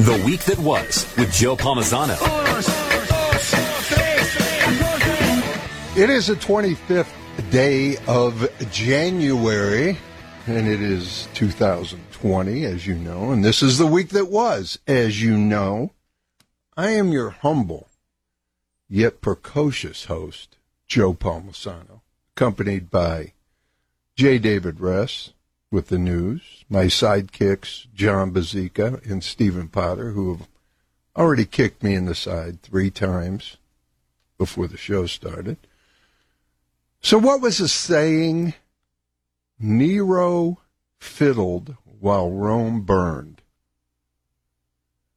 The Week That Was with Joe Palmisano. It is the 25th day of January, and it is 2020, as you know, and this is the week that was, as you know. I am your humble yet precocious host, Joe Palmisano, accompanied by J. David Ress with the news, my sidekicks, John Bazika and Stephen Potter, who have already kicked me in the side three times before the show started. So, what was the saying? Nero fiddled while Rome burned.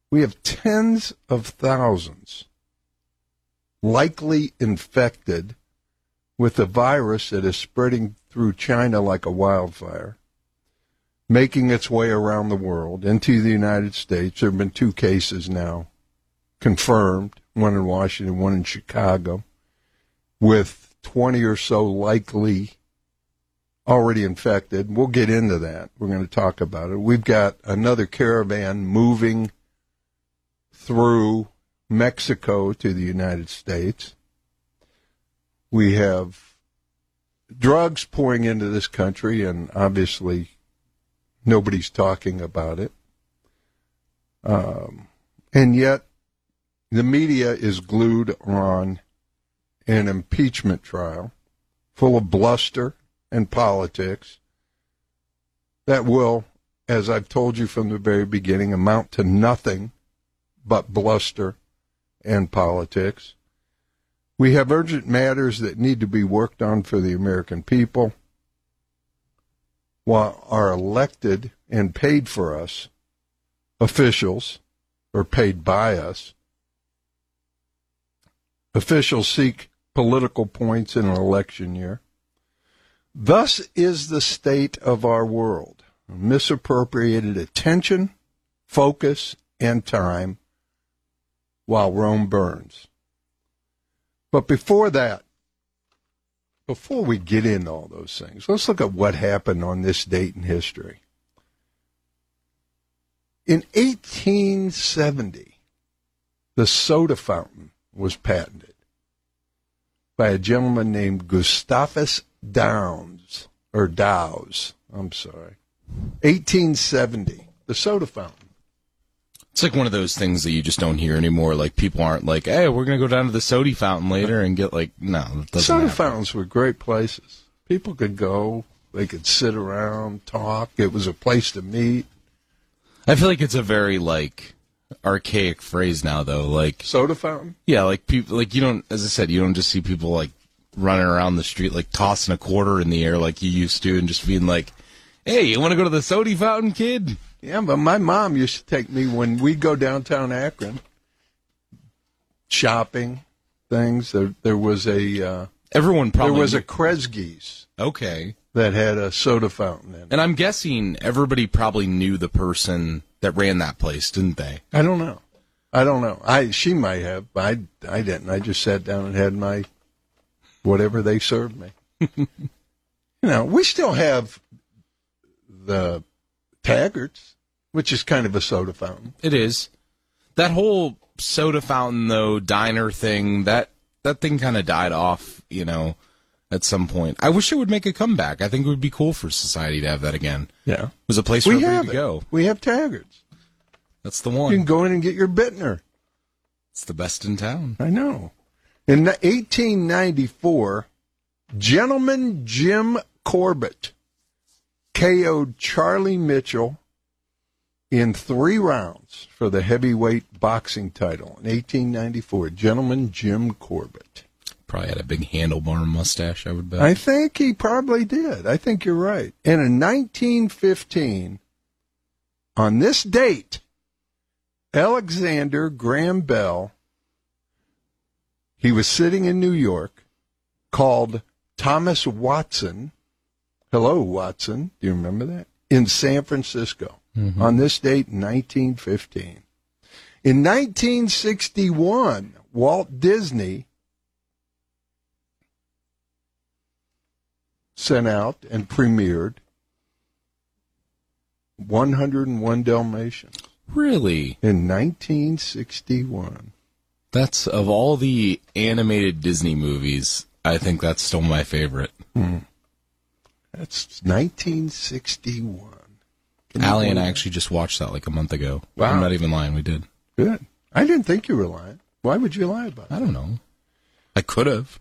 We have tens of thousands likely infected with a virus that is spreading through China like a wildfire, making its way around the world into the United States. There have been two cases now confirmed, one in Washington, one in Chicago, with 20 or so likely already infected. We'll get into that. We're going to talk about it. We've got another caravan moving through Mexico to the United States. We have drugs pouring into this country, and obviously nobody's talking about it. Um, and yet, the media is glued on an impeachment trial full of bluster and politics that will, as I've told you from the very beginning, amount to nothing but bluster and politics. We have urgent matters that need to be worked on for the American people, our elected and paid for us officials, or paid by us, officials seek political points in an election year. Thus is the state of our world misappropriated attention, focus, and time while Rome burns. But before that, before we get into all those things, let's look at what happened on this date in history. In 1870, the soda fountain was patented by a gentleman named Gustavus Downs, or Dows, I'm sorry. 1870, the soda fountain. It's like one of those things that you just don't hear anymore. Like people aren't like, "Hey, we're gonna go down to the soda fountain later and get like." No, it doesn't Soda happen. fountains were great places. People could go, they could sit around, talk. It was a place to meet. I feel like it's a very like archaic phrase now, though. Like, Soda fountain? yeah, like people, like you don't, as I said, you don't just see people like running around the street like tossing a quarter in the air like you used to, and just being like, "Hey, you want to go to the soda fountain, kid?" Yeah, but my mom used to take me when we go downtown Akron shopping things. There, there was a uh, Everyone probably there was a Kresge's okay. that had a soda fountain in it. And I'm guessing everybody probably knew the person that ran that place, didn't they? I don't know. I don't know. I she might have. but I I didn't. I just sat down and had my whatever they served me. you know, we still have the Taggarts, which is kind of a soda fountain. It is. That whole soda fountain though diner thing that that thing kind of died off, you know, at some point. I wish it would make a comeback. I think it would be cool for society to have that again. Yeah. It was a place We have to it. go. We have Taggarts. That's the one. You can go in and get your Bittner. It's the best in town. I know. In 1894, Gentleman Jim Corbett KO'd Charlie Mitchell in three rounds for the heavyweight boxing title in 1894. Gentleman Jim Corbett. Probably had a big handlebar mustache, I would bet. I think he probably did. I think you're right. And in 1915, On this date, Alexander Graham Bell, he was sitting in New York, called Thomas Watson. Hello, Watson. Do you remember that? In San Francisco mm-hmm. on this date, in 1915. In 1961, Walt Disney sent out and premiered 101 Dalmatians Really? in 1961. That's of all the animated Disney movies, I think that's still my favorite. Hmm. That's 1961. Can Allie and I actually just watched that like a month ago. Wow. I'm not even lying. We did. Good. I didn't think you were lying. Why would you lie about it? I don't know. I could have.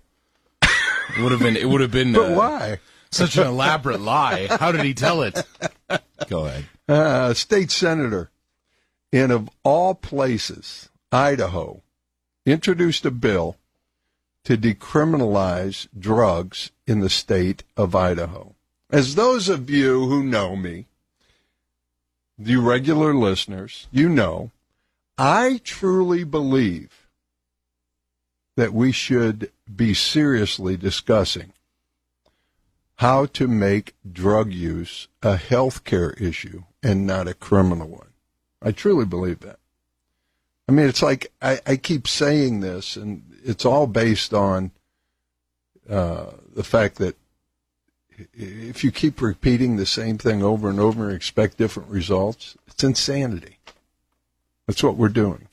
It would have been. It would have been. But uh, why? Such an elaborate lie. How did he tell it? Go ahead. Uh, state senator in, of all places, Idaho, introduced a bill to decriminalize drugs in the state of Idaho. As those of you who know me, you regular listeners, you know, I truly believe that we should be seriously discussing how to make drug use a health care issue and not a criminal one. I truly believe that. I mean, it's like I, I keep saying this, and it's all based on uh, the fact that if you keep repeating the same thing over and over and expect different results, it's insanity. That's what we're doing.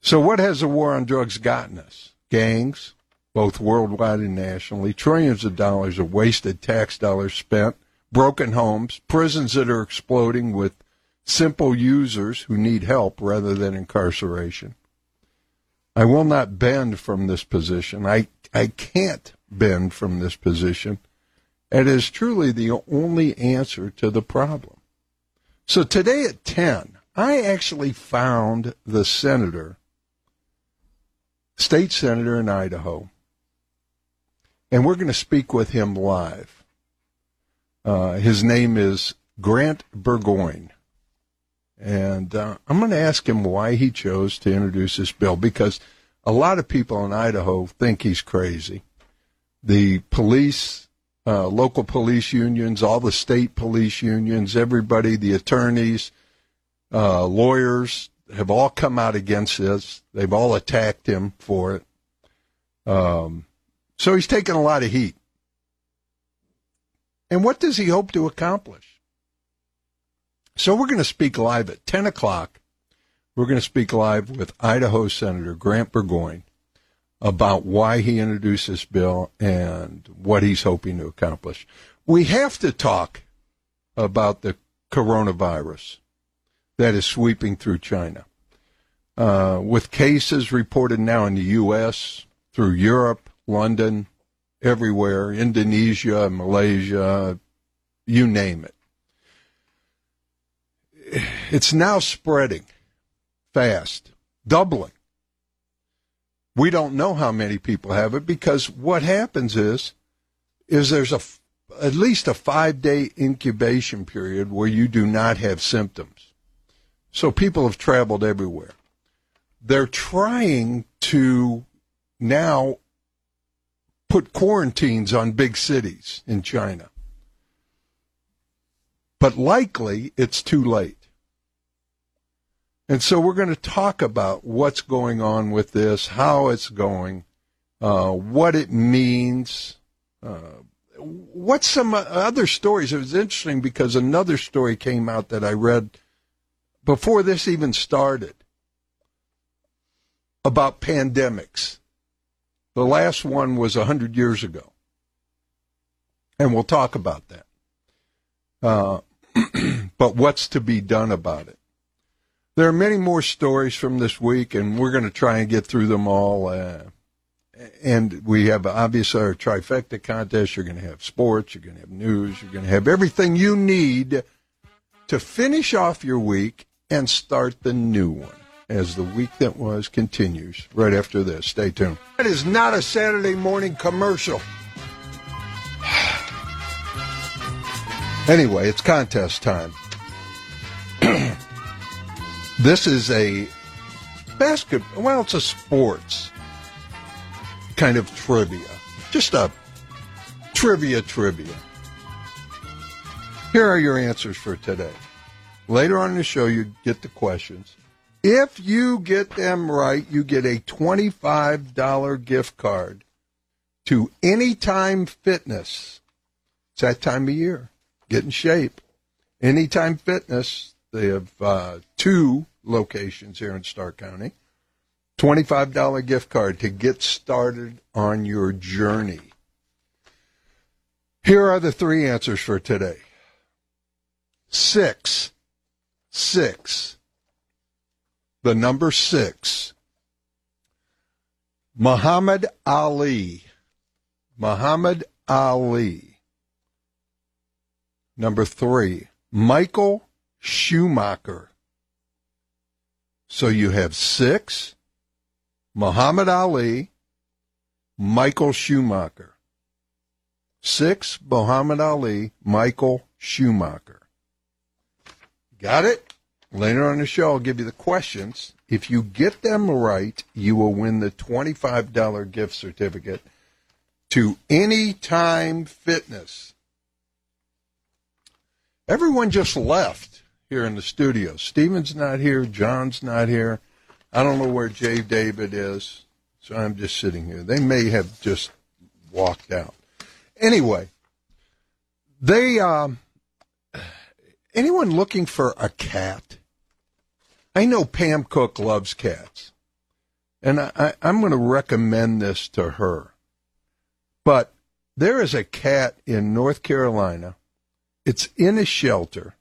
So, what has the war on drugs gotten us? Gangs, both worldwide and nationally, trillions of dollars of wasted tax dollars spent, broken homes, prisons that are exploding with simple users who need help rather than incarceration. I will not bend from this position. I, I can't bend from this position. It is truly the only answer to the problem. So today at 10, I actually found the senator, state senator in Idaho, and we're going to speak with him live. Uh, his name is Grant Burgoyne. And uh, I'm going to ask him why he chose to introduce this bill because a lot of people in Idaho think he's crazy. The police, uh, local police unions, all the state police unions, everybody, the attorneys, uh, lawyers have all come out against this. They've all attacked him for it. Um, so he's taken a lot of heat. And what does he hope to accomplish? So we're going to speak live at 10 o'clock. We're going to speak live with Idaho Senator Grant Burgoyne about why he introduced this bill and what he's hoping to accomplish. We have to talk about the coronavirus that is sweeping through China. Uh, with cases reported now in the U.S., through Europe, London, everywhere, Indonesia, Malaysia, you name it. It's now spreading fast, doubling. We don't know how many people have it because what happens is, is there's a at least a five day incubation period where you do not have symptoms. So people have traveled everywhere. They're trying to now put quarantines on big cities in China. But likely it's too late. And so we're going to talk about what's going on with this, how it's going, uh, what it means, uh, some other stories. It was interesting because another story came out that I read before this even started about pandemics. The last one was 100 years ago. And we'll talk about that. Uh, but what's to be done about it? There are many more stories from this week, and we're going to try and get through them all. Uh, and we have obviously our trifecta contest. You're going to have sports, you're going to have news, you're going to have everything you need to finish off your week and start the new one as the week that was continues right after this. Stay tuned. That is not a Saturday morning commercial. Anyway, it's contest time. This is a basket. Well, it's a sports kind of trivia. Just a trivia trivia. Here are your answers for today. Later on in the show, you get the questions. If you get them right, you get a $25 gift card to Anytime Fitness. It's that time of year. Get in shape. Anytime Fitness, they have uh, two locations here in Stark County. $25 gift card to get started on your journey. Here are the three answers for today. Six. Six. The number six. Muhammad Ali. Muhammad Ali. Number three. Michael Schumacher. So you have six. Muhammad Ali. Michael Schumacher. Six, Muhammad Ali, Michael Schumacher. Got it? Later on the show, I'll give you the questions. If you get them right, you will win the $25 gift certificate to Anytime Fitness. Everyone just left here in the studio. Steven's not here. John's not here. I don't know where Jay David is, so I'm just sitting here. They may have just walked out. Anyway, they um, anyone looking for a cat? I know Pam Cook loves cats, and I, I, I'm going to recommend this to her. But there is a cat in North Carolina. It's in a shelter.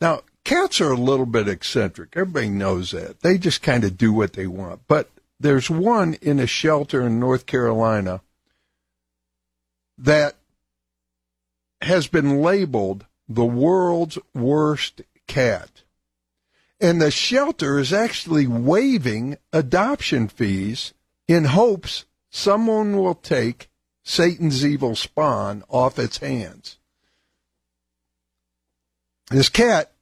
Now, cats are a little bit eccentric. Everybody knows that. They just kind of do what they want. But there's one in a shelter in North Carolina that has been labeled the world's worst cat. And the shelter is actually waiving adoption fees in hopes someone will take Satan's evil spawn off its hands. This cat,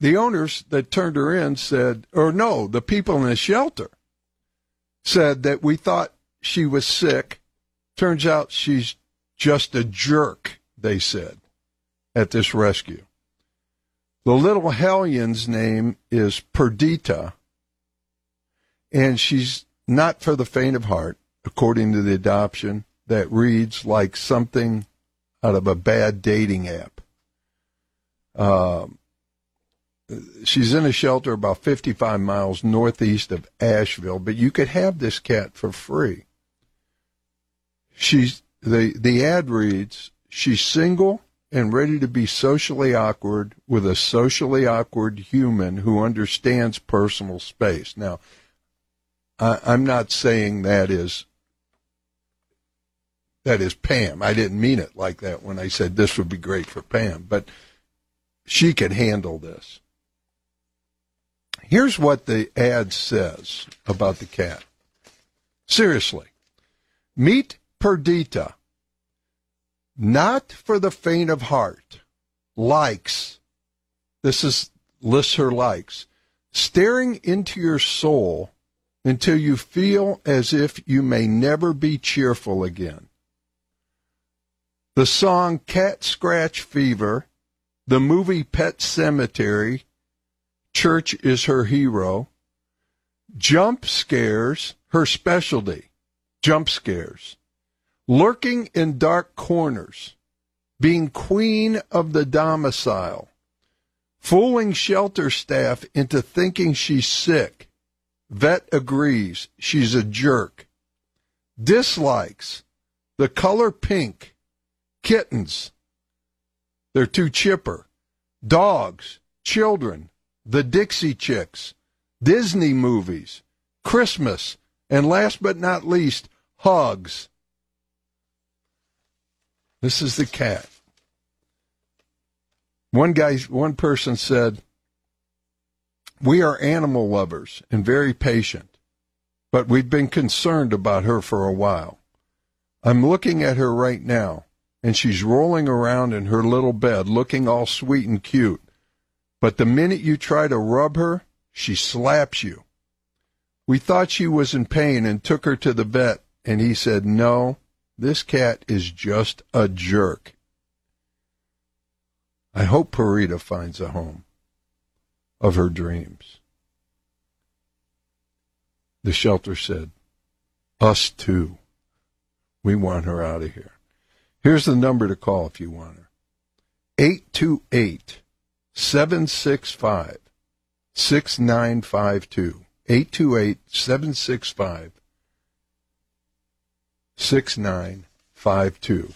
the owners that turned her in said, or no, the people in the shelter said that we thought she was sick. Turns out she's just a jerk, they said, at this rescue. The little hellion's name is Perdita, and she's not for the faint of heart, according to the adoption, that reads like something out of a bad dating app. Um, she's in a shelter about 55 miles northeast of Asheville, but you could have this cat for free. She's the the ad reads she's single and ready to be socially awkward with a socially awkward human who understands personal space. Now, I, I'm not saying that is that is Pam. I didn't mean it like that when I said this would be great for Pam, but she could handle this. Here's what the ad says about the cat. Seriously. Meet Perdita. Not for the faint of heart. Likes. This is lists her likes. Staring into your soul until you feel as if you may never be cheerful again. The song Cat Scratch Fever, the movie Pet Sematary, Church is her hero, jump scares, her specialty, jump scares, lurking in dark corners, being queen of the domicile, fooling shelter staff into thinking she's sick. Vet agrees she's a jerk. Dislikes the color pink kittens. They're too chipper. Dogs, children, the Dixie Chicks, Disney movies, Christmas, and last but not least, hugs. This is the cat. One guy, one person said, "We are animal lovers and very patient, but we've been concerned about her for a while. I'm looking at her right now and she's rolling around in her little bed looking all sweet and cute. But the minute you try to rub her, she slaps you. We thought she was in pain and took her to the vet, and he said, No, this cat is just a jerk. I hope Parita finds a home of her dreams. The shelter said, Us too. We want her out of here. Here's the number to call if you want her 828 765 6952. 828 765 6952.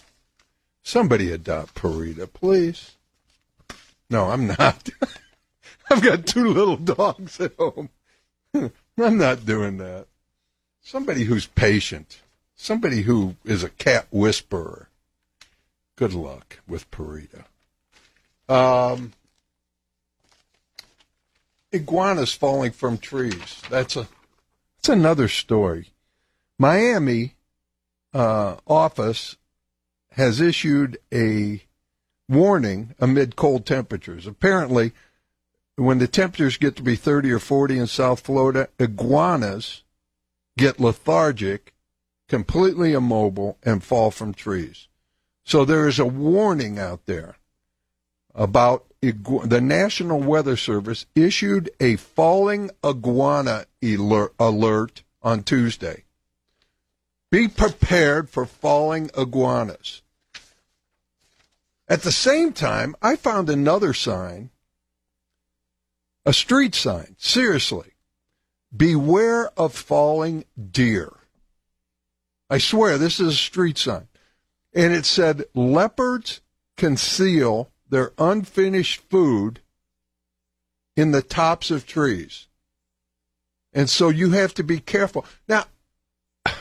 Somebody adopt Parita, please. No, I'm not. I've got two little dogs at home. I'm not doing that. Somebody who's patient. Somebody who is a cat whisperer. Good luck with Parita. Um, iguanas falling from trees. That's a that's another story. Miami uh, office has issued a warning amid cold temperatures. Apparently, when the temperatures get to be 30 or 40 in South Florida, iguanas get lethargic, completely immobile, and fall from trees. So there is a warning out there about the National Weather Service issued a falling iguana alert on Tuesday. Be prepared for falling iguanas. At the same time, I found another sign, a street sign, seriously. Beware of falling deer. I swear, this is a street sign. And it said, leopards conceal their unfinished food in the tops of trees. And so you have to be careful. Now,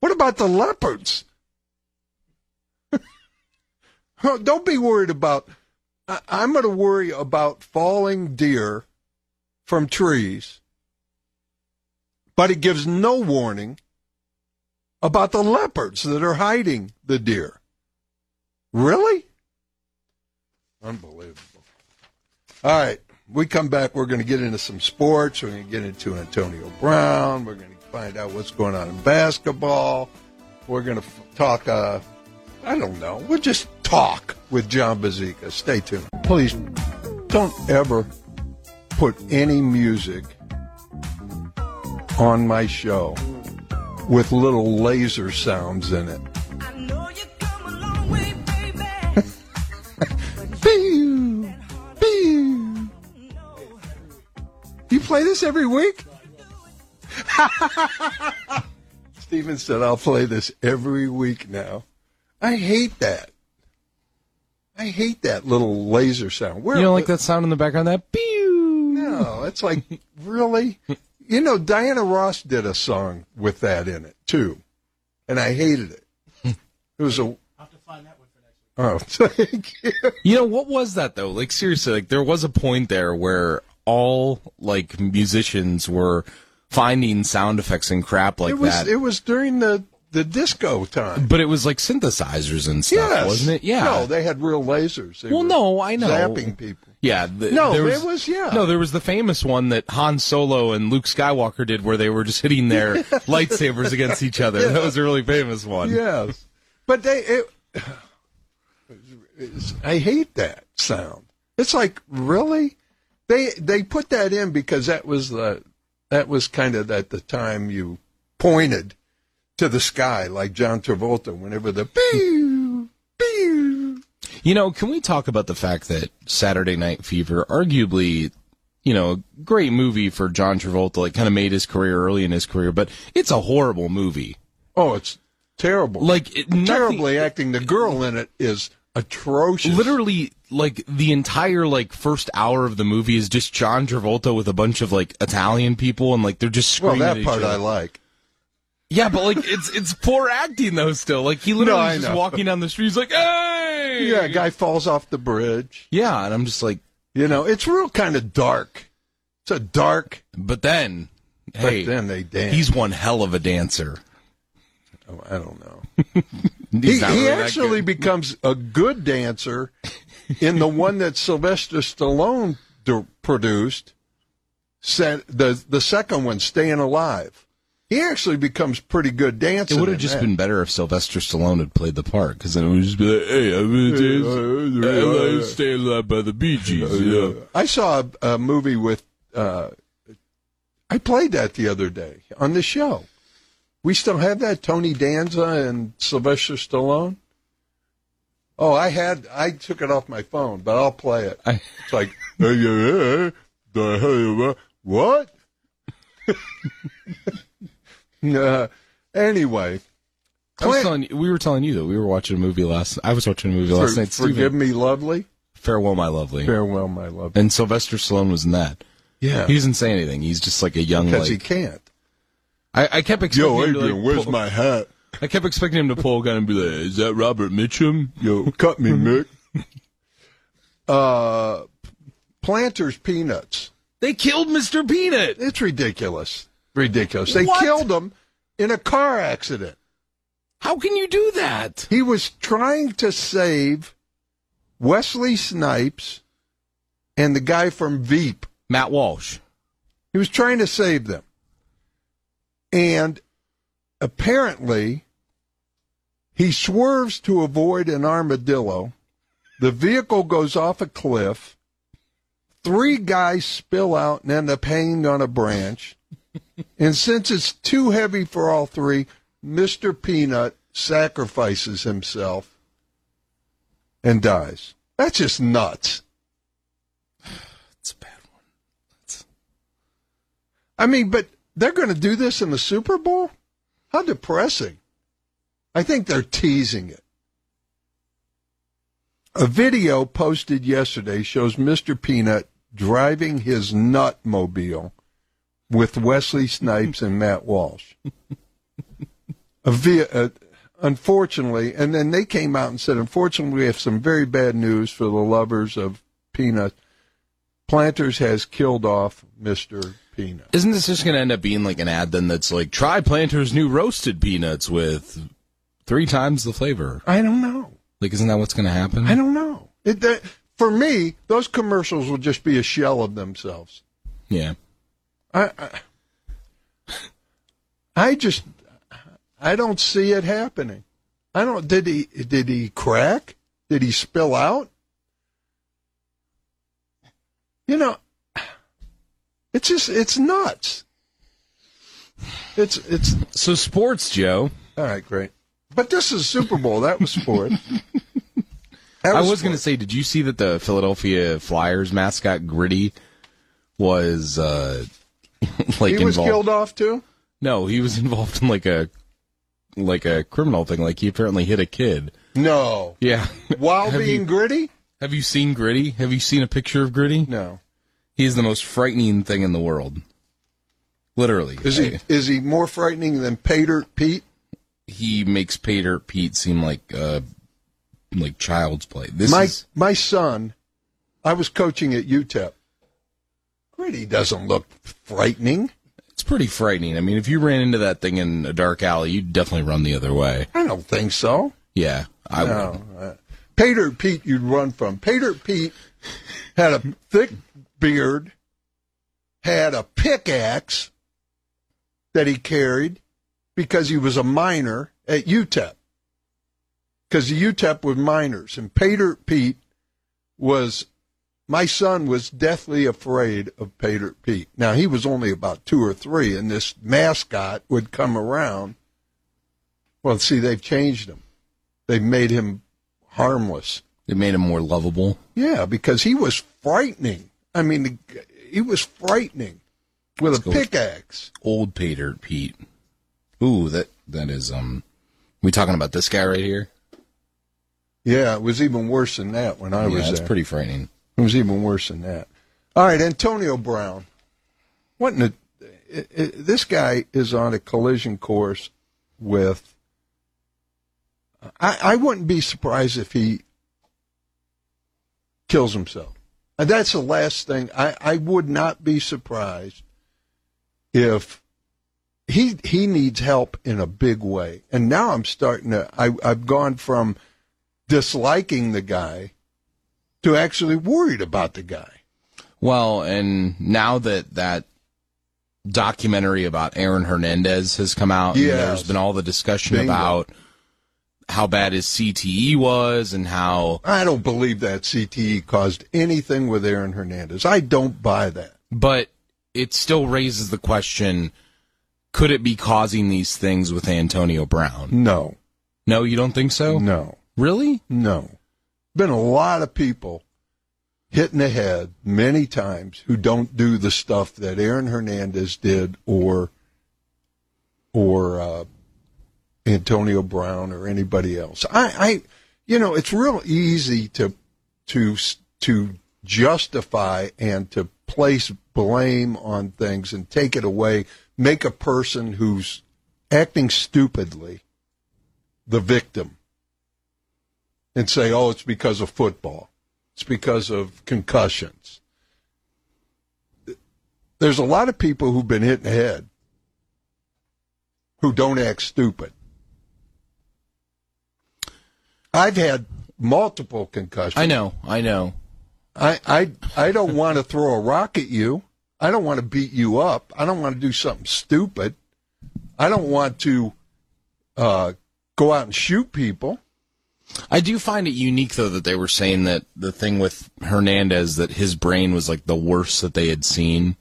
what about the leopards? Don't be worried about. I'm going to worry about falling deer from trees, but it gives no warning about the leopards that are hiding the deer. Really? Unbelievable. All right, we come back. We're going to get into some sports. We're going to get into Antonio Brown. We're going to find out what's going on in basketball. We're going to talk. Uh, I don't know. We'll just talk with John Bazika. Stay tuned. Please don't ever put any music on my show with little laser sounds in it. You play this every week? Steven said, I'll play this every week now. I hate that. I hate that little laser sound. Where, you don't like that sound in the background? That pew. No, it's like really. You know, Diana Ross did a song with that in it too, and I hated it. It was a. I'll have to find that one for next week. Oh, thank you. You know what was that though? Like seriously, like there was a point there where all like musicians were finding sound effects and crap like it was, that. It was during the the disco time. But it was like synthesizers and stuff, yes. wasn't it? Yeah. No, they had real lasers. They well, no, I know. Zapping people. Yeah. The, no, there was, was, yeah. No, there was the famous one that Han Solo and Luke Skywalker did where they were just hitting their lightsabers against each other. Yeah. That was a really famous one. Yes. But they, it, I hate that sound. It's like, really? They, they put that in because that was the, that was kind of at the time you pointed to the sky like John Travolta whenever the pew, pew. You know, can we talk about the fact that Saturday Night Fever, arguably, you know, a great movie for John Travolta, like kind of made his career early in his career, but it's a horrible movie. Oh, it's terrible. Like it, nothing, terribly acting. The girl in it is atrocious. Literally, like the entire like first hour of the movie is just John Travolta with a bunch of like Italian people, and like they're just screaming. Well, that part I like. Yeah, but like it's it's poor acting though. Still, like he literally no, just walking down the street. He's like, "Hey!" Yeah, guy falls off the bridge. Yeah, and I'm just like, you know, it's real kind of dark. It's a dark. But then, but hey, then they dance. He's one hell of a dancer. Oh, I don't know. he, really he actually becomes a good dancer in the one that Sylvester Stallone produced. Sent the the second one, Staying Alive. He actually becomes pretty good dancer. It would have just that. been better if Sylvester Stallone had played the part, because then it would just be like, "Hey, I'm gonna dance. I like staying alive by the Bee Gees." You know? I saw a, a movie with. Uh, I played that the other day on the show. We still have that Tony Danza and Sylvester Stallone. Oh, I had I took it off my phone, but I'll play it. I- It's like "Hey, yeah, yeah, the hell, what? uh, anyway, I was telling you, we were telling you that we were watching a movie last. I was watching a movie for- last night. forgive Steven. me, lovely. Farewell, my lovely. Farewell, my love. And Sylvester Stallone was in that. Yeah, He doesn't say anything. He's just like a young. because Like, he can't. I, I kept expecting. him to, like, pull- my hat? I kept expecting him to pull a gun and be like, "Is that Robert Mitchum?" Yo, cut me, Mick. uh, Planters peanuts. They killed Mr. Peanut. It's ridiculous. Ridiculous. They What? killed him in a car accident. How can you do that? He was trying to save Wesley Snipes and the guy from Veep. Matt Walsh. He was trying to save them. And apparently, he swerves to avoid an armadillo. The vehicle goes off a cliff. Three guys spill out and end up hanging on a branch. and since it's too heavy for all three, Mr. Peanut sacrifices himself and dies. That's just nuts. It's a bad one. I mean, but they're going to do this in the Super Bowl? How depressing. I think they're teasing it. A video posted yesterday shows Mr. Peanut driving his nutmobile with Wesley Snipes and Matt Walsh. Vi- uh, unfortunately, and then they came out and said, unfortunately, we have some very bad news for the lovers of peanut. Planters has killed off Mr. Peanut. Isn't this just going to end up being like an ad then that's like, try Planter's new roasted peanuts with three times the flavor? I don't know. Like, isn't that what's going to happen? I don't know. It, that, for me, those commercials will just be a shell of themselves. Yeah. I, I, I just, I don't see it happening. I don't. Did he? Did he crack? Did he spill out? You know, it's just it's nuts. It's it's So sports, Joe. all right, great. But this is Super Bowl. That was sport. That I was going to say, did you see that the Philadelphia Flyers mascot Gritty was uh like he was involved? killed off too. No, he was involved in like a like a criminal thing. Like he apparently hit a kid. No, Yeah. while Have being you- gritty. Have you seen Gritty? Have you seen a picture of Gritty? No. He is the most frightening thing in the world. Literally. Is he is he more frightening than Paydirt Pete? He makes Paydirt Pete seem like uh like child's play. This my is my son, I was coaching at UTEP. Gritty doesn't look frightening. it's pretty frightening. I mean, if you ran into that thing in a dark alley, you'd definitely run the other way. I don't think so. Yeah, I would. No. Uh, Paydirt Pete, you'd run from. Paydirt Pete had a thick beard, had a pickaxe that he carried because he was a miner at UTEP. Because the UTEP was miners, and Paydirt Pete was. My son was deathly afraid of Paydirt Pete. Now he was only about two or three, and this mascot would come around. Well, see, they've changed him. They've made him harmless. They made him more lovable. Yeah, because he was frightening. I mean, he was frightening with a go. pickaxe. Old Paydirt Pete. Ooh, that that is um. We talking about this guy right here? Yeah, it was even worse than that when I yeah, was it's there. pretty frightening. It was even worse than that. All right, Antonio Brown. What in the, i i this guy is on a collision course with. I, I wouldn't be surprised if he kills himself. And that's the last thing. I, I would not be surprised if he he needs help in a big way. And now I'm starting to. I, I've gone from disliking the guy to actually worried about the guy. Well, and now that that documentary about Aaron Hernandez has come out, and there's been all the discussion Bingo. about how bad his CTE was and how, I don't believe that CTE caused anything with Aaron Hernandez. I don't buy that. but it still raises the question: Could it be causing these things with Antonio Brown? No, No, you don't think so? no, Really? no. Been a lot of people hit in the head many times who don't do the stuff that Aaron Hernandez did or or uh, Antonio Brown or anybody else. I, I, you know, it's real easy to to to justify and to place blame on things and take it away, make a person who's acting stupidly the victim, and say, "Oh, it's because of football." It's because of concussions. There's a lot of people who've been hit in the head who don't act stupid. I've had multiple concussions. I know, I know. I, I, I don't want to throw a rock at you. I don't want to beat you up. I don't want to do something stupid. I don't want to uh, go out and shoot people. I do find it unique though that they were saying that the thing with Hernandez that his brain was like the worst that they had seen,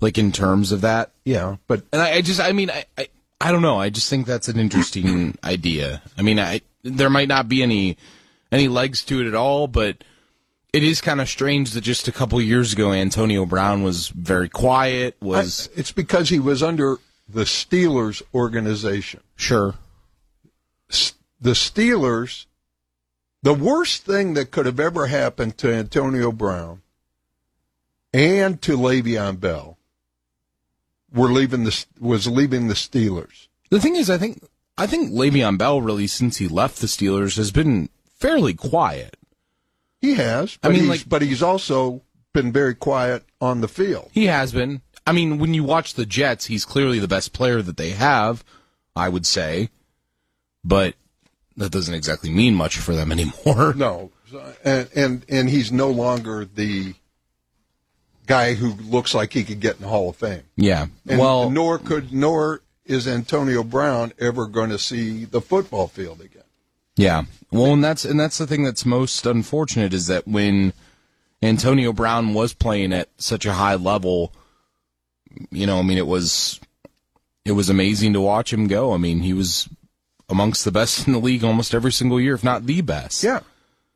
like in terms of that. Yeah, but And I, I just, I mean, I, I, I don't know. I just think that's an interesting idea. I mean, I there might not be any any legs to it at all, but it is kind of strange that just a couple years ago Antonio Brown was very quiet. Was I- it's because he was under the Steelers organization. sure, S- The Steelers, the worst thing that could have ever happened to Antonio Brown and to Le'Veon Bell were leaving the was leaving the Steelers. the thing is, I think I think Le'Veon Bell really since he left the Steelers has been fairly quiet. He has, I but mean, he's, like- but he's also been very quiet on the field. He has been. I mean, when you watch the Jets, he's clearly the best player that they have, I would say. But that doesn't exactly mean much for them anymore. No, and and and he's no longer the guy who looks like he could get in the Hall of Fame. Yeah. And well, nor could nor is Antonio Brown ever going to see the football field again. yeah. Well, and that's and that's the thing that's most unfortunate is that when Antonio Brown was playing at such a high level, you know, I mean, it was it was amazing to watch him go. I mean, he was amongst the best in the league almost every single year, if not the best. Yeah,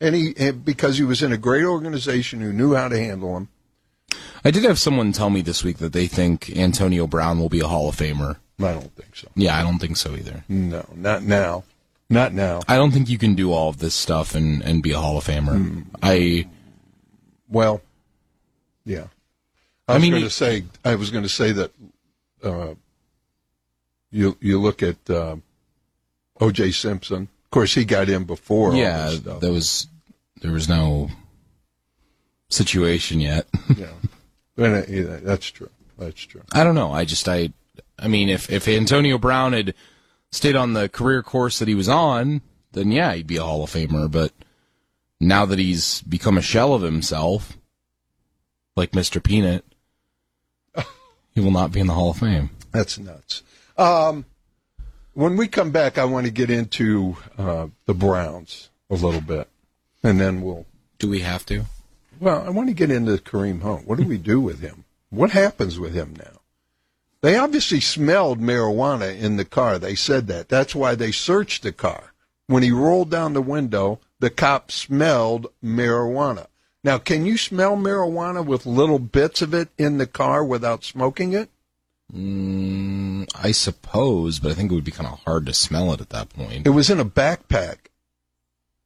and he and because he was in a great organization who knew how to handle him. I did have someone tell me this week that they think Antonio Brown will be a Hall of Famer. I don't think so. Yeah, I don't think so either. No, not now. Not now. I don't think you can do all of this stuff and, and be a Hall of Famer. I Well, yeah. I, I was mean, going to say I was going to say that uh, you you look at uh, O.J. Simpson. Of course, he got in before. yeah, there was there was no situation yet. uh, yeah, that's true. That's true. I don't know. I just I I mean if if Antonio Brown had stayed on the career course that he was on, then yeah, he'd be a Hall of Famer, but now that he's become a shell of himself, like Mr. Peanut, he will not be in the Hall of Fame. That's nuts. Um, when we come back, I want to get into uh, the Browns a little bit, and then we'll. Do we have to? Well, I want to get into Kareem Hunt. What do we do with him? What happens with him now? They obviously smelled marijuana in the car. They said that. That's why they searched the car. When he rolled down the window, the cop smelled marijuana. Now, can you smell marijuana with little bits of it in the car without smoking it? Mm, I suppose, but I think it would be kind of hard to smell it at that point. It was in a backpack.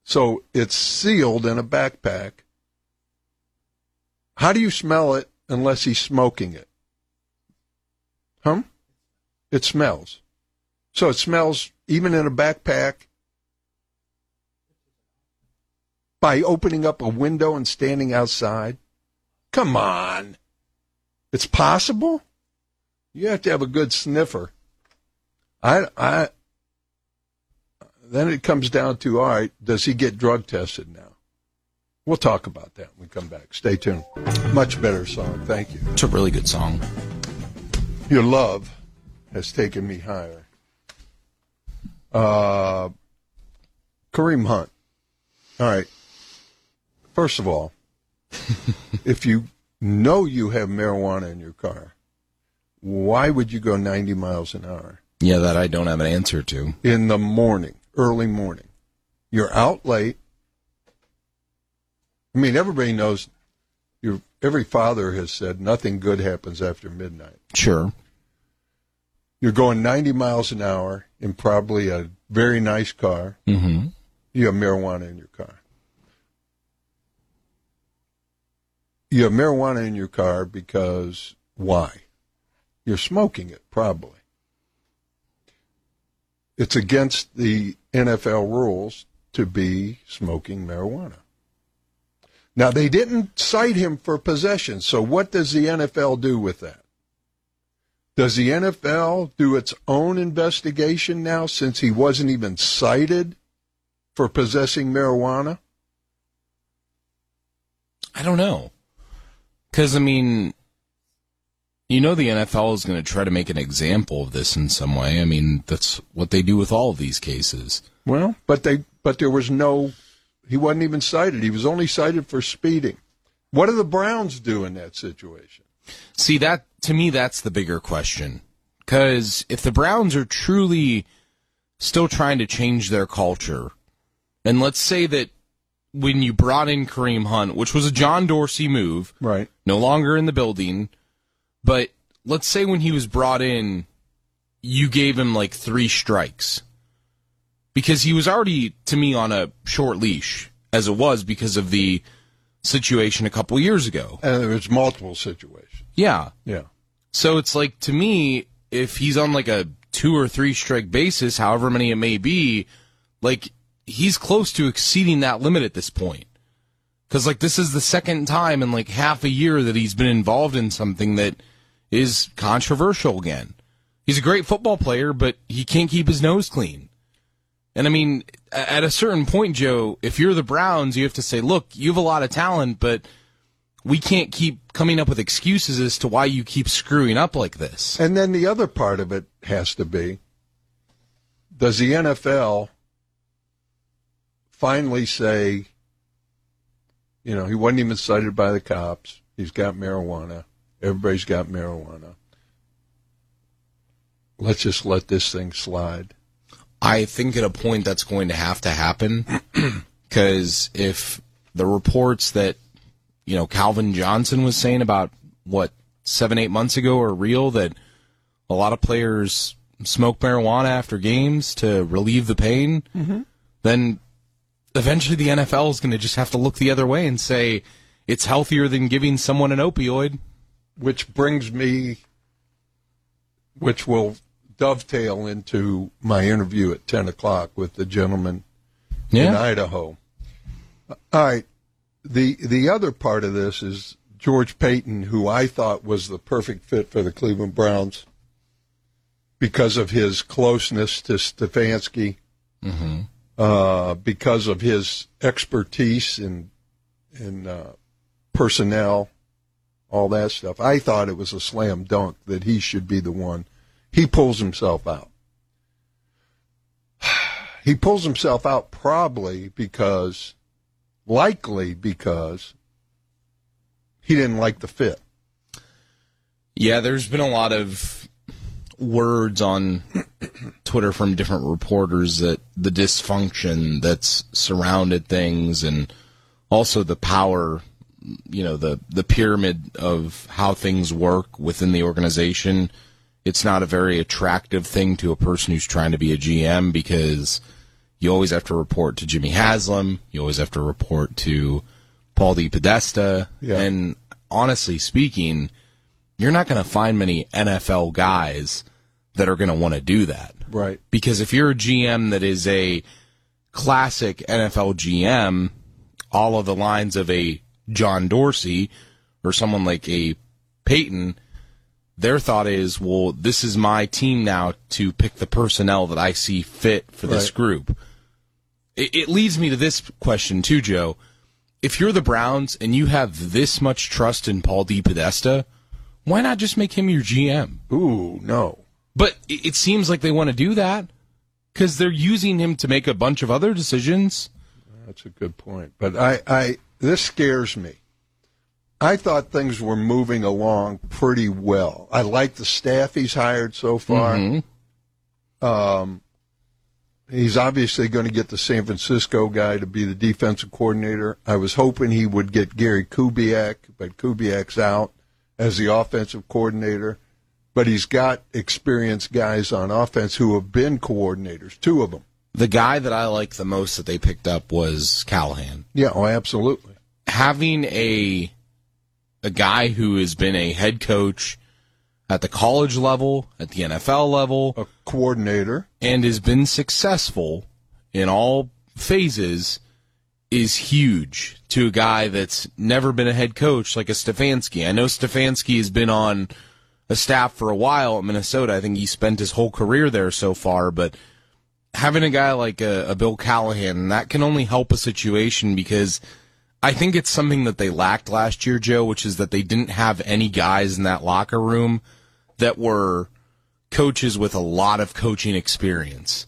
So it's sealed in a backpack. How do you smell it unless he's smoking it? It smells. So it smells even in a backpack by opening up a window and standing outside. Come on. It's possible? You have to have a good sniffer. I, I, then it comes down to all right, does he get drug tested now? We'll talk about that when we come back. Stay tuned. Much better song. Thank you. It's a really good song. Your love has taken me higher. Uh, Kareem Hunt. All right. First of all, if you know you have marijuana in your car, why would you go 90 miles an hour Yeah, that I don't have an answer to. in the morning, early morning? You're out late. I mean, everybody knows. Your every father has said nothing good happens after midnight. Sure. You're going 90 miles an hour in probably a very nice car. Mm-hmm. You have marijuana in your car. You have marijuana in your car because why? You're smoking it, probably. It's against the NFL rules to be smoking marijuana. Now, they didn't cite him for possession, so what does the NFL do with that? Does the NFL do its own investigation now since he wasn't even cited for possessing marijuana? I don't know. Because, I mean, you know the NFL is going to try to make an example of this in some way. I mean, that's what they do with all of these cases. Well, but they but there was no he wasn't even cited. He was only cited for speeding. What do the Browns do in that situation? See, that, to me, that's the bigger question. Because if the Browns are truly still trying to change their culture, and let's say that when you brought in Kareem Hunt, which was a John Dorsey move, Right. no longer in the building, but let's say when he was brought in, you gave him like three strikes. Because he was already, to me, on a short leash, as it was because of the situation a couple years ago. And there was multiple situations. Yeah. Yeah. So it's like to me, if he's on like a two or three strike basis, however many it may be, like he's close to exceeding that limit at this point. Cause like this is the second time in like half a year that he's been involved in something that is controversial again. He's a great football player, but he can't keep his nose clean. And I mean, at a certain point, Joe, if you're the Browns, you have to say, look, you have a lot of talent, but we can't keep coming up with excuses as to why you keep screwing up like this. And then the other part of it has to be does the NFL finally say, you know, he wasn't even cited by the cops. He's got marijuana. Everybody's got marijuana. Let's just let this thing slide. I think at a point that's going to have to happen because if the reports that you know Calvin Johnson was saying about what seven eight months ago are real, that a lot of players smoke marijuana after games to relieve the pain, mm-hmm. then eventually the NFL is going to just have to look the other way and say it's healthier than giving someone an opioid. which brings me, which will dovetail into my interview at 10 o'clock with the gentleman in Idaho. Uh, all right. The, the other part of this is George Paton, who I thought was the perfect fit for the Cleveland Browns because of his closeness to Stefanski, uh, because of his expertise in, in uh, personnel all that stuff. I thought it was a slam dunk that he should be the one. He pulls himself out. He pulls himself out probably because, likely because, he didn't like the fit. Yeah, there's been a lot of words on Twitter from different reporters that the dysfunction that's surrounded things and also the power, you know, the the pyramid of how things work within the organization. It's not a very attractive thing to a person who's trying to be a GM because you always have to report to Jimmy Haslam, you always have to report to Paul DePodesta, Yeah. and honestly speaking, you're not going to find many NFL guys that are going to want to do that. Right. Because if you're a GM that is a classic NFL GM, all of the lines of a John Dorsey or someone like a Paton, their thought is, well, this is my team now to pick the personnel that I see fit for this Right. group. It, it leads me to this question too, Joe. if you're the Browns and you have this much trust in Paul DePodesta, why not just make him your GM? Ooh, no. But it it seems like they want to do that because they're using him to make a bunch of other decisions. That's a good point. But I, I this scares me. I thought things were moving along pretty well. I like the staff he's hired so far. Um, he's obviously going to get the San Francisco guy to be the defensive coordinator. I was hoping he would get Gary Kubiak, but Kubiak's out as the offensive coordinator. But he's got experienced guys on offense who have been coordinators, two of them. The guy that I like the most that they picked up was Callahan. Yeah, oh, absolutely. Having a a guy who has been a head coach at the college level, at the NFL level, A coordinator. and has been successful in all phases is huge to a guy that's never been a head coach like a Stefanski. I know Stefanski has been on a staff for a while at Minnesota. I think he spent his whole career there so far, but having a guy like a, a Bill Callahan, that can only help a situation because I think it's something that they lacked last year, Joe, which is that they didn't have any guys in that locker room that were coaches with a lot of coaching experience.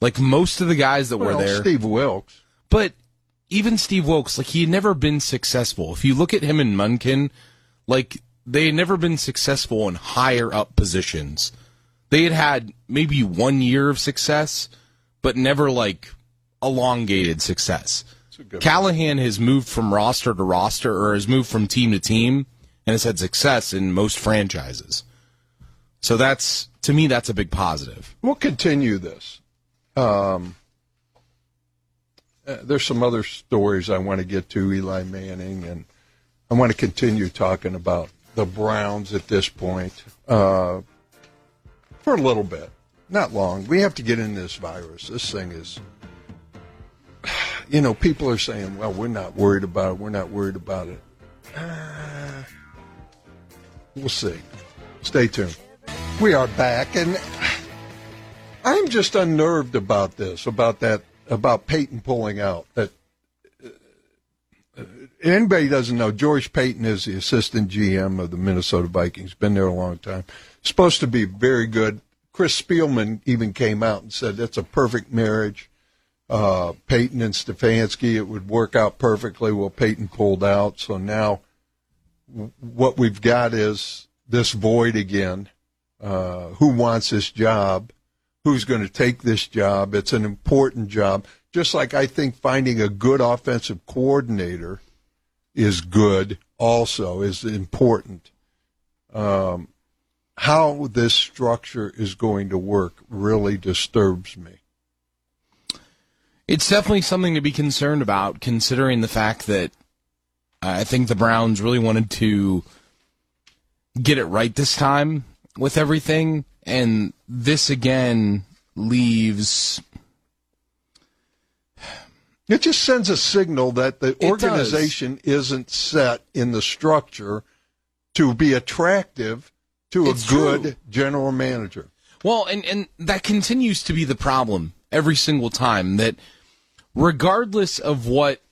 Like most of the guys that Well, were there. Steve Wilks. But even Steve Wilks, like he had never been successful. If you look at him and Monken, like they had never been successful in higher up positions. They had had maybe one year of success, but never like elongated success. Callahan has moved from roster to roster or has moved from team to team and has had success in most franchises. So that's to me that's a big positive. We'll continue this. Um, uh, there's some other stories I want to get to, Eli Manning, and I want to continue talking about the Browns at this point uh, for a little bit. Not long. We have to get in this virus. This thing is, you know, people are saying, well, we're not worried about it. We're not worried about it. Uh, we'll see. Stay tuned. We are back, and I'm just unnerved about this, about that, about Paton pulling out. That uh, anybody doesn't know, George Paton is the assistant GM of the Minnesota Vikings. Been there a long time. Supposed to be very good. Chris Spielman even came out and said that's a perfect marriage. Uh, Paton and Stefanski, it would work out perfectly. Well, Paton pulled out, so now what we've got is this void again. Uh, who wants this job? Who's going to take this job? It's an important job. Just like I think finding a good offensive coordinator is good, also is important. Um, how this structure is going to work really disturbs me. It's definitely something to be concerned about, considering the fact that I think the Browns really wanted to get it right this time with everything, and this again leaves. It just sends a signal that the organization isn't set in the structure to be attractive to It's a good true. general manager. Well, and, and that continues to be the problem every single time that regardless of what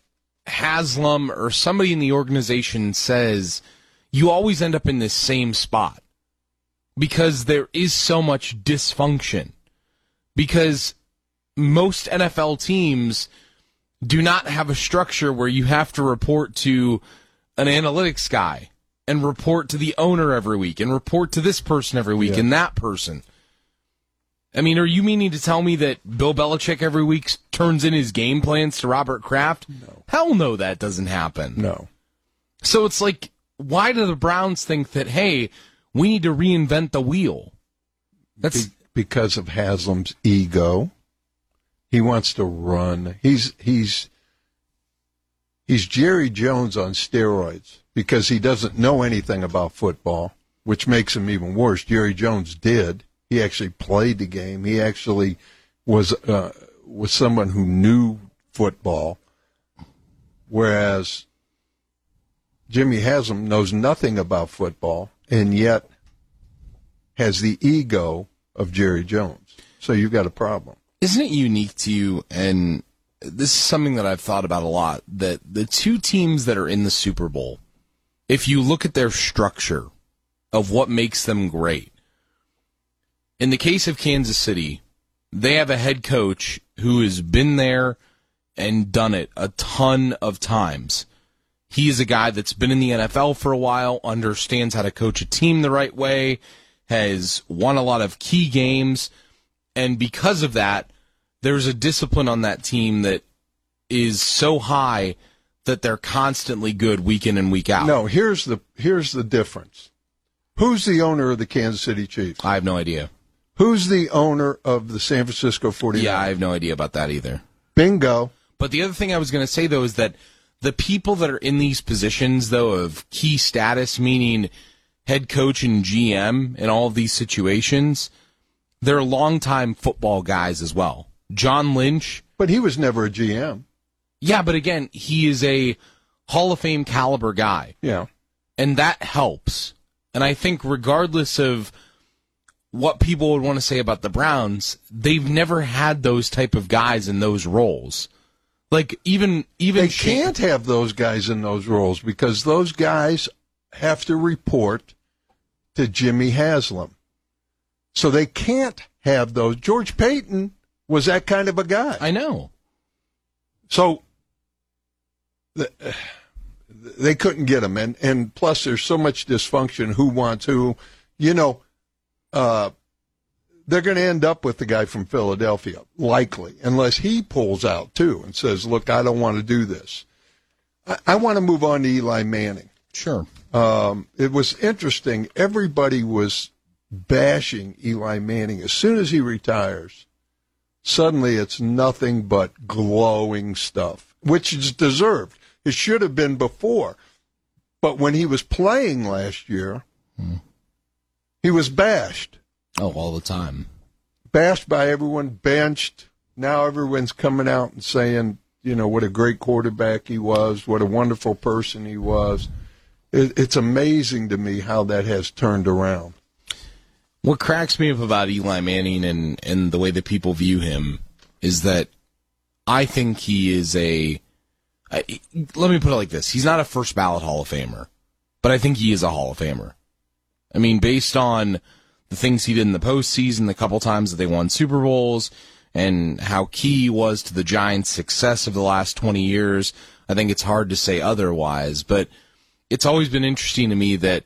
Haslam or somebody in the organization says, you always end up in this same spot because there is so much dysfunction. Because most NFL teams do not have a structure where you have to report to an analytics guy and report to the owner every week and report to this person every week Yeah. and that person. I mean, are you meaning to tell me that Bill Belichick every week turns in his game plans to Robert Kraft? No. Hell no, that doesn't happen. No. So it's like, why do the Browns think that, hey, we need to reinvent the wheel? That's Be- because of Haslam's ego. He wants to run. He's he's he's Jerry Jones on steroids because he doesn't know anything about football, which makes him even worse. Jerry Jones did. He actually played the game. He actually was uh, was someone who knew football, whereas Jimmy Haslam knows nothing about football and yet has the ego of Jerry Jones. So you've got a problem. isn't it unique to you and this is something that I've thought about a lot. That the two teams that are in the Super Bowl, if you look at their structure of what makes them great, in the case of Kansas City, they have a head coach who has been there and done it a ton of times. He is a guy that's been in the NFL for a while, understands how to coach a team the right way, has won a lot of key games, and because of that, there's a discipline on that team that is so high that they're constantly good week in and week out. No, here's the here's the difference. Who's the owner of the Kansas City Chiefs? I have no idea. Who's the owner of the San Francisco 49ers? Yeah, I have no idea about that either. Bingo. But the other thing I was going to say though is that the people that are in these positions though of key status, meaning head coach and GM in all of these situations, they're longtime football guys as well. John Lynch. But he was never a GM. Yeah, but again, he is a Hall of Fame caliber guy. Yeah. And that helps. And I think regardless of what people would want to say about the Browns, they've never had those type of guys in those roles. Like even even they can't have those guys in those roles because those guys have to report to Jimmy Haslam. So they can't have those. George Paton was that kind of a guy. I know. So they couldn't get him, and and plus there's so much dysfunction. Who wants who? You know, uh, they're going to end up with the guy from Philadelphia, likely, unless he pulls out too and says, "Look, I don't want to do this." I, I want to move on to Eli Manning. Sure. Um, it was interesting. Everybody was bashing Eli Manning as soon as he retires. Suddenly, it's nothing but glowing stuff, which is deserved. It should have been before, but when he was playing last year, hmm. he was bashed. Oh, all the time. Bashed by everyone, benched. Now everyone's coming out and saying, you know, what a great quarterback he was, what a wonderful person he was. It, it's amazing to me how that has turned around. What cracks me up about Eli Manning and, and the way that people view him is that I think he is a. I, let me put it like this: he's not a first ballot Hall of Famer, but I think he is a Hall of Famer. I mean, based on the things he did in the postseason, the couple times that they won Super Bowls, and how key he was to the Giants' success of the last 20 years, I think it's hard to say otherwise. But it's always been interesting to me that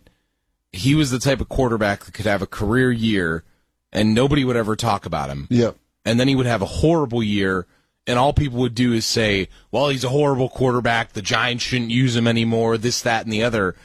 he was the type of quarterback that could have a career year and nobody would ever talk about him. Yep. And then he would have a horrible year and all people would do is say, well, he's a horrible quarterback. The Giants shouldn't use him anymore, this, that, and the other.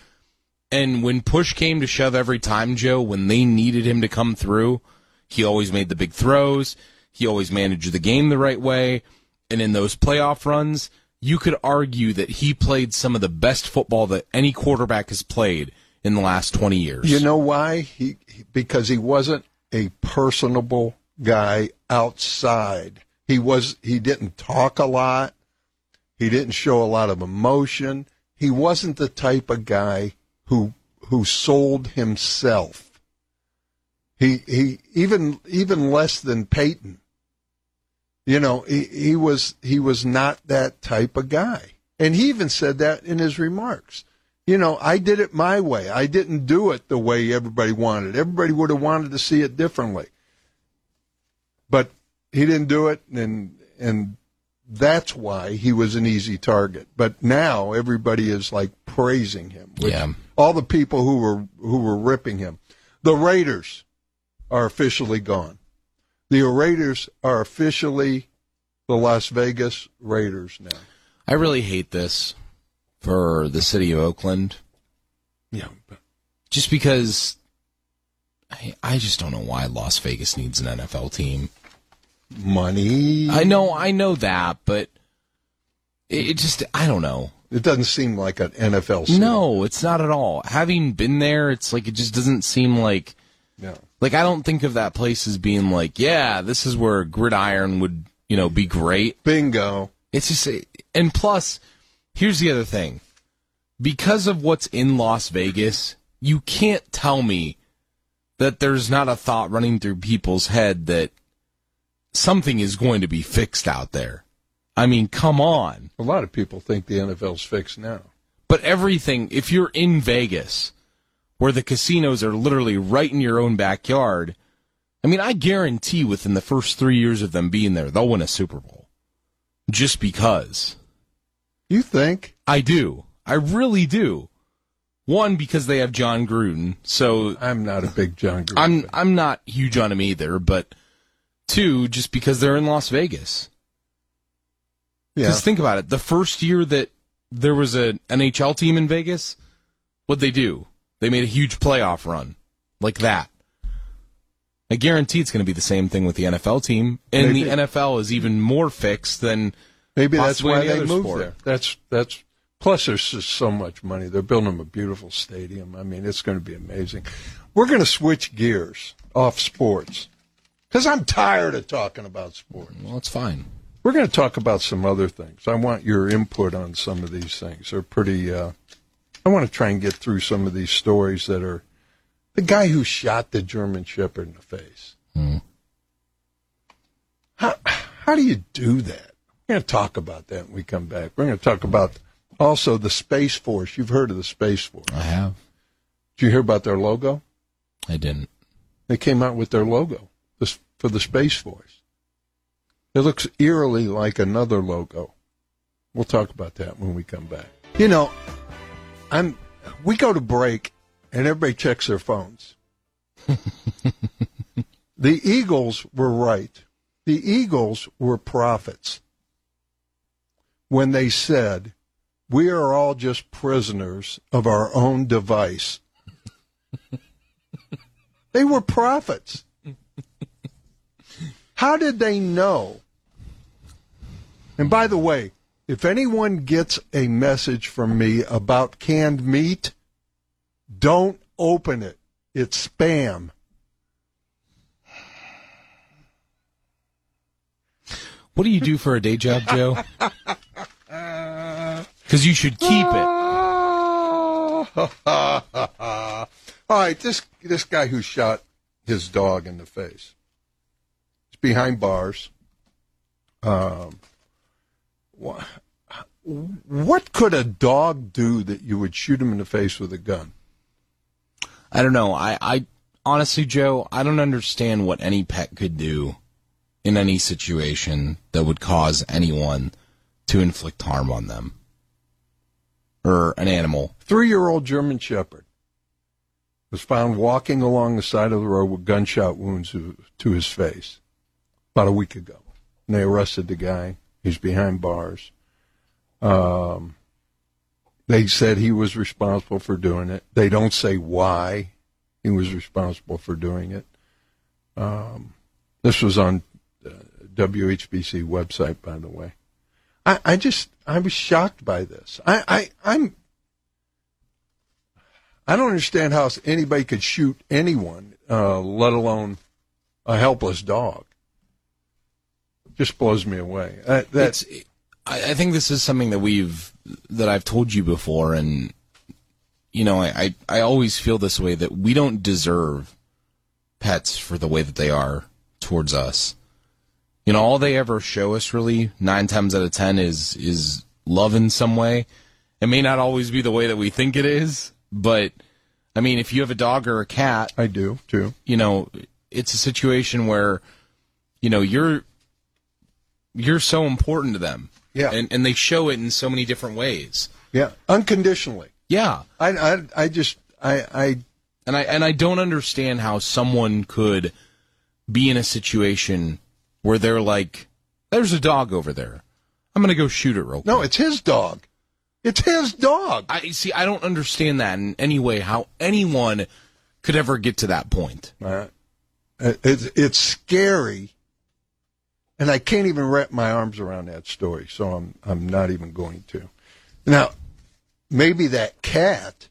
And when push came to shove every time, Joe, when they needed him to come through, he always made the big throws. He always managed the game the right way. And in those playoff runs, you could argue that he played some of the best football that any quarterback has played in the last 20 years. You know why? He because he wasn't a personable guy outside. He was he didn't talk a lot. He didn't show a lot of emotion. He wasn't the type of guy who who sold himself. He he even even less than Peyton. You know, he, he was he was not that type of guy. And he even said that in his remarks. You know, I did it my way. I didn't do it the way everybody wanted. Everybody would have wanted to see it differently. But he didn't do it and and that's why he was an easy target. But now everybody is like praising him. yeah. All the people who were who were ripping him. The Raiders are officially gone. The Raiders are officially the Las Vegas Raiders now. I really hate this for the city of Oakland. Yeah. Just because I, I just don't know why Las Vegas needs an NFL team money. I know, I know that, but it, it just, I don't know. It doesn't seem like an NFL. City. No, it's not at all. Having been there, it's like it just doesn't seem like. Yeah. Like I don't think of that place as being like, yeah, this is where gridiron would, you know, be great. Bingo. It's just, and plus, here's the other thing. Because of what's in Las Vegas, you can't tell me that there's not a thought running through people's head that something is going to be fixed out there. I mean, come on. A lot of people think the NFL's fixed now. But everything, if you're in Vegas, where the casinos are literally right in your own backyard, I mean, I guarantee within the first three years of them being there, they'll win a Super Bowl. Just because. You think? I do. I really do. One, because they have Jon Gruden, so I'm not a big Jon Gruden. I'm fan. I'm not huge on him either, but two, just because they're in Las Vegas. Yeah. Think about it, the first year that there was an NHL team in Vegas, what'd they do? They made a huge playoff run, like that. I guarantee it's going to be the same thing with the NFL team, and Maybe. the NFL is even more fixed than Maybe that's why any they other moved sport. there. That's that's plus there's just so much money. They're building them a beautiful stadium. I mean, it's going to be amazing. We're going to switch gears off sports because I'm tired of talking about sports. well, it's fine. We're going to talk about some other things. I want your input on some of these things. They're pretty. Uh, I want to try and get through some of these stories that are. The guy who shot the German Shepherd in the face. How how do you do that? We're going to talk about that when we come back. We're going to talk about also the Space Force. You've heard of the Space Force? I have. Did you hear about their logo? I didn't. They came out with their logo this, for the Space Force. It looks eerily like another logo. We'll talk about that when we come back. You know, I'm. We go to break, and everybody checks their phones. the Eagles were right. The Eagles were prophets when they said, "We are all just prisoners of our own device." They were prophets. How did they know? And by the way, if anyone gets a message from me about canned meat, don't open it. It's spam. What do you do for a day job, Joe? Because you should keep it. All right, this this guy who shot his dog in the face. Behind bars. Um, wha- what could a dog do that you would shoot him in the face with a gun? I don't know. I, I honestly, Joe, I don't understand what any pet could do in any situation that would cause anyone to inflict harm on them or an animal. Three year old German Shepherd was found walking along the side of the road with gunshot wounds to his face about a week ago. And they arrested the guy. He's behind bars. Um, they said he was responsible for doing it. They don't say why he was responsible for doing it. Um, this was on uh, WHBC website, by the way. I, I just I was shocked by this. I, I I'm I don't understand how anybody could shoot anyone, uh, let alone a helpless dog. Just blows me away. Uh, that's I, I think this is something that we've that I've told you before, and you know, I, I I always feel this way that we don't deserve pets for the way that they are towards us. You know, all they ever show us really nine times out of ten is is love in some way. It may not always be the way that we think it is, but I mean, if you have a dog or a cat, I do too. you know, it's a situation where, you know, you're you're so important to them. Yeah. And and they show it in so many different ways. Yeah, unconditionally. Yeah. I I, I just I I And I and I don't understand how someone could be in a situation where they're like, There's a dog over there. I'm gonna go shoot it real quick. no, it's his dog. It's his dog. I see I don't understand that in any way how anyone could ever get to that point. Uh, it's it's scary, and I can't even wrap my arms around that story. So I'm I'm not even going to. Now, maybe that cat.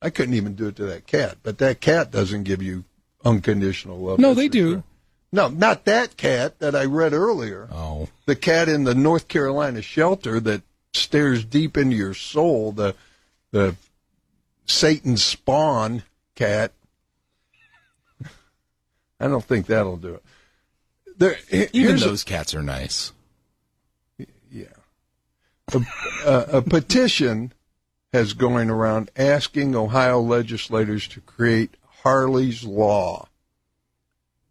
I couldn't even do it to that cat, but that cat doesn't give you unconditional love. No, they do. sure. No, not that cat that I read earlier. Oh. The cat in the North Carolina shelter that stares deep into your soul. The the Satan spawn cat. I don't think that'll do it. There, Even here's a- those cats are nice. a, a, a petition has going around asking Ohio legislators to create Harley's Law,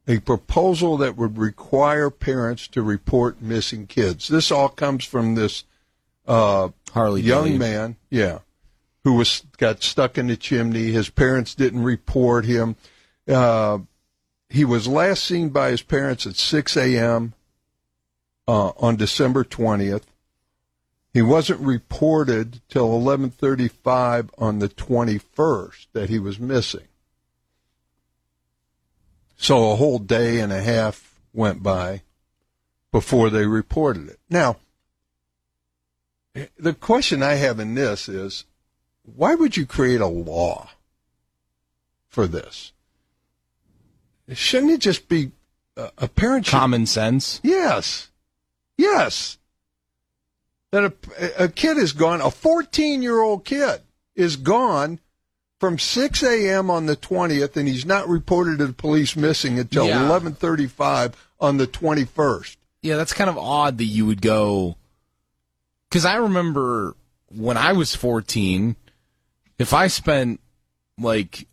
a proposal that would require parents to report missing kids. This all comes from this uh, Harley young man, yeah, who was got stuck in the chimney. His parents didn't report him. Uh, he was last seen by his parents at 6 a.m. Uh, on December 20th. He wasn't reported till 11:35 on the 21st that he was missing. So a whole day and a half went by before they reported it. Now, the question I have in this is why would you create a law for this? Shouldn't it just be uh, a parent should Common sense. Yes. Yes. That a, a kid is gone, a 14 year old kid is gone from 6 a.m. on the 20th, and he's not reported to the police missing until Yeah. 11:35 on the 21st. Yeah, that's kind of odd that you would go. Because I remember when I was 14, if I spent like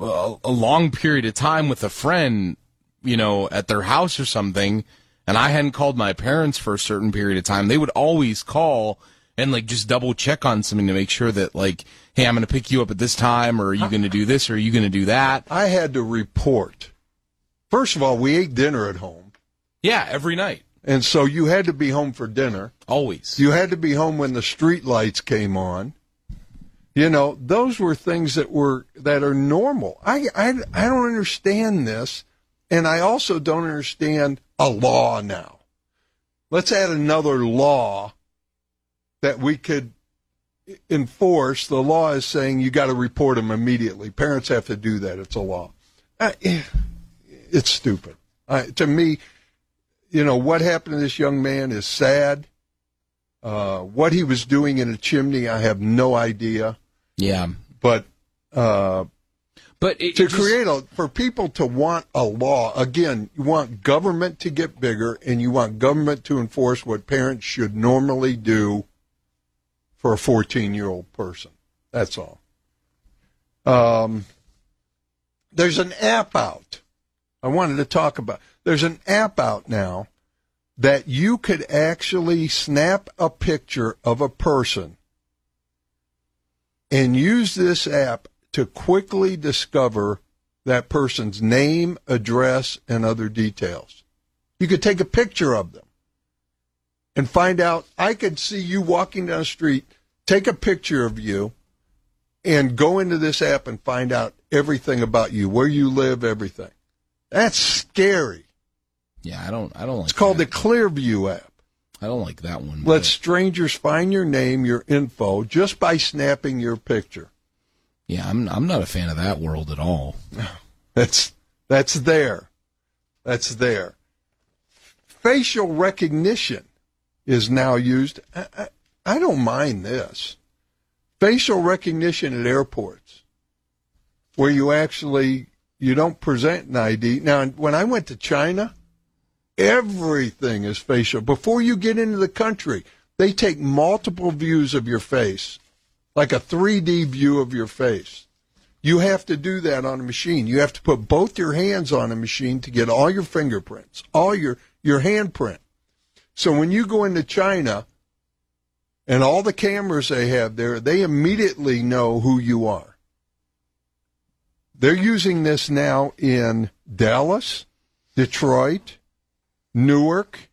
a, a long period of time with a friend, you know, at their house or something, and I hadn't called my parents for a certain period of time, they would always call and like just double check on something to make sure that like, hey, I'm going to pick you up at this time, or are you going to do this, or are you going to do that? I had to report. First of all, we ate dinner at home, Yeah, every night, and so you had to be home for dinner. always. You had to be home when the street lights came on. You know, those were things that were that are normal. I I I don't understand this, and I also don't understand a law now. Let's add another law that we could enforce. The law is saying you got to report them immediately. Parents have to do that. It's a law. Uh, it's stupid. To me, you know what happened to this young man is sad. Uh, what he was doing in a chimney, I have no idea. Yeah, But uh, but it, to it just- create a for people to want a law again, you want government to get bigger, and you want government to enforce what parents should normally do for a 14 year old person. That's all. Um, there's an app out. I wanted to talk about. There's an app out now that you could actually snap a picture of a person and use this app to quickly discover that person's name, address, and other details. You could take a picture of them and find out. I could see you walking down the street, take a picture of you, and go into this app and find out everything about you, where you live, everything. That's scary. Yeah, I don't. I don't like. It's called that. the Clearview app. I don't like that one. Let strangers find your name, your info, just by snapping your picture. yeah, I'm. I'm not a fan of that world at all. That's that's there. That's there. Facial recognition is now used. I, I, I don't mind this. Facial recognition at airports, where you actually you don't present an ID. Now, when I went to China, everything is facial. Before you get into the country, they take multiple views of your face, like a 3D view of your face. You have to do that on a machine. You have to put both your hands on a machine to get all your fingerprints, all your your handprint. So when you go into China and all the cameras they have there, they immediately know who you are. They're using this now in Dallas, Detroit, Newark,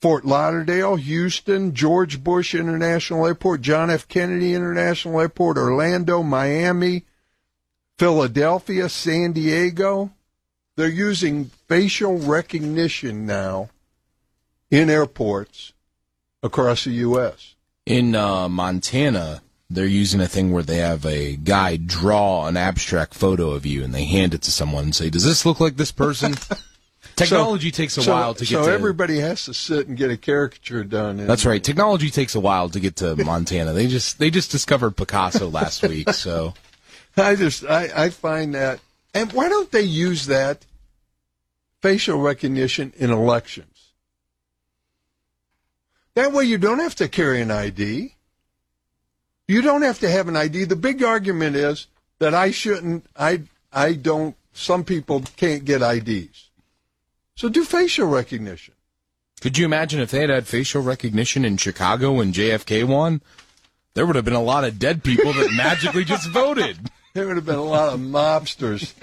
Fort Lauderdale, Houston, George Bush International Airport, John F. Kennedy International Airport, Orlando, Miami, Philadelphia, San Diego. They're using facial recognition now in airports across the U.S. In uh, Montana, they're using a thing where they have a guy draw an abstract photo of you, and they hand it to someone and say, "Does this look like this person?" Technology takes a so, while to get so to. everybody has to sit and get a caricature done. and- That's right. Technology takes a while to get to Montana. They just they just discovered Picasso last week, so I just I, I find that and why don't they use that facial recognition in elections? That way you don't have to carry an ID. You don't have to have an ID. The big argument is that I shouldn't, I, I don't, some people can't get IDs. So do facial recognition. Could you imagine if they had had facial recognition in Chicago when JFK won? There would have been a lot of dead people that magically just voted. There would have been a lot of mobsters.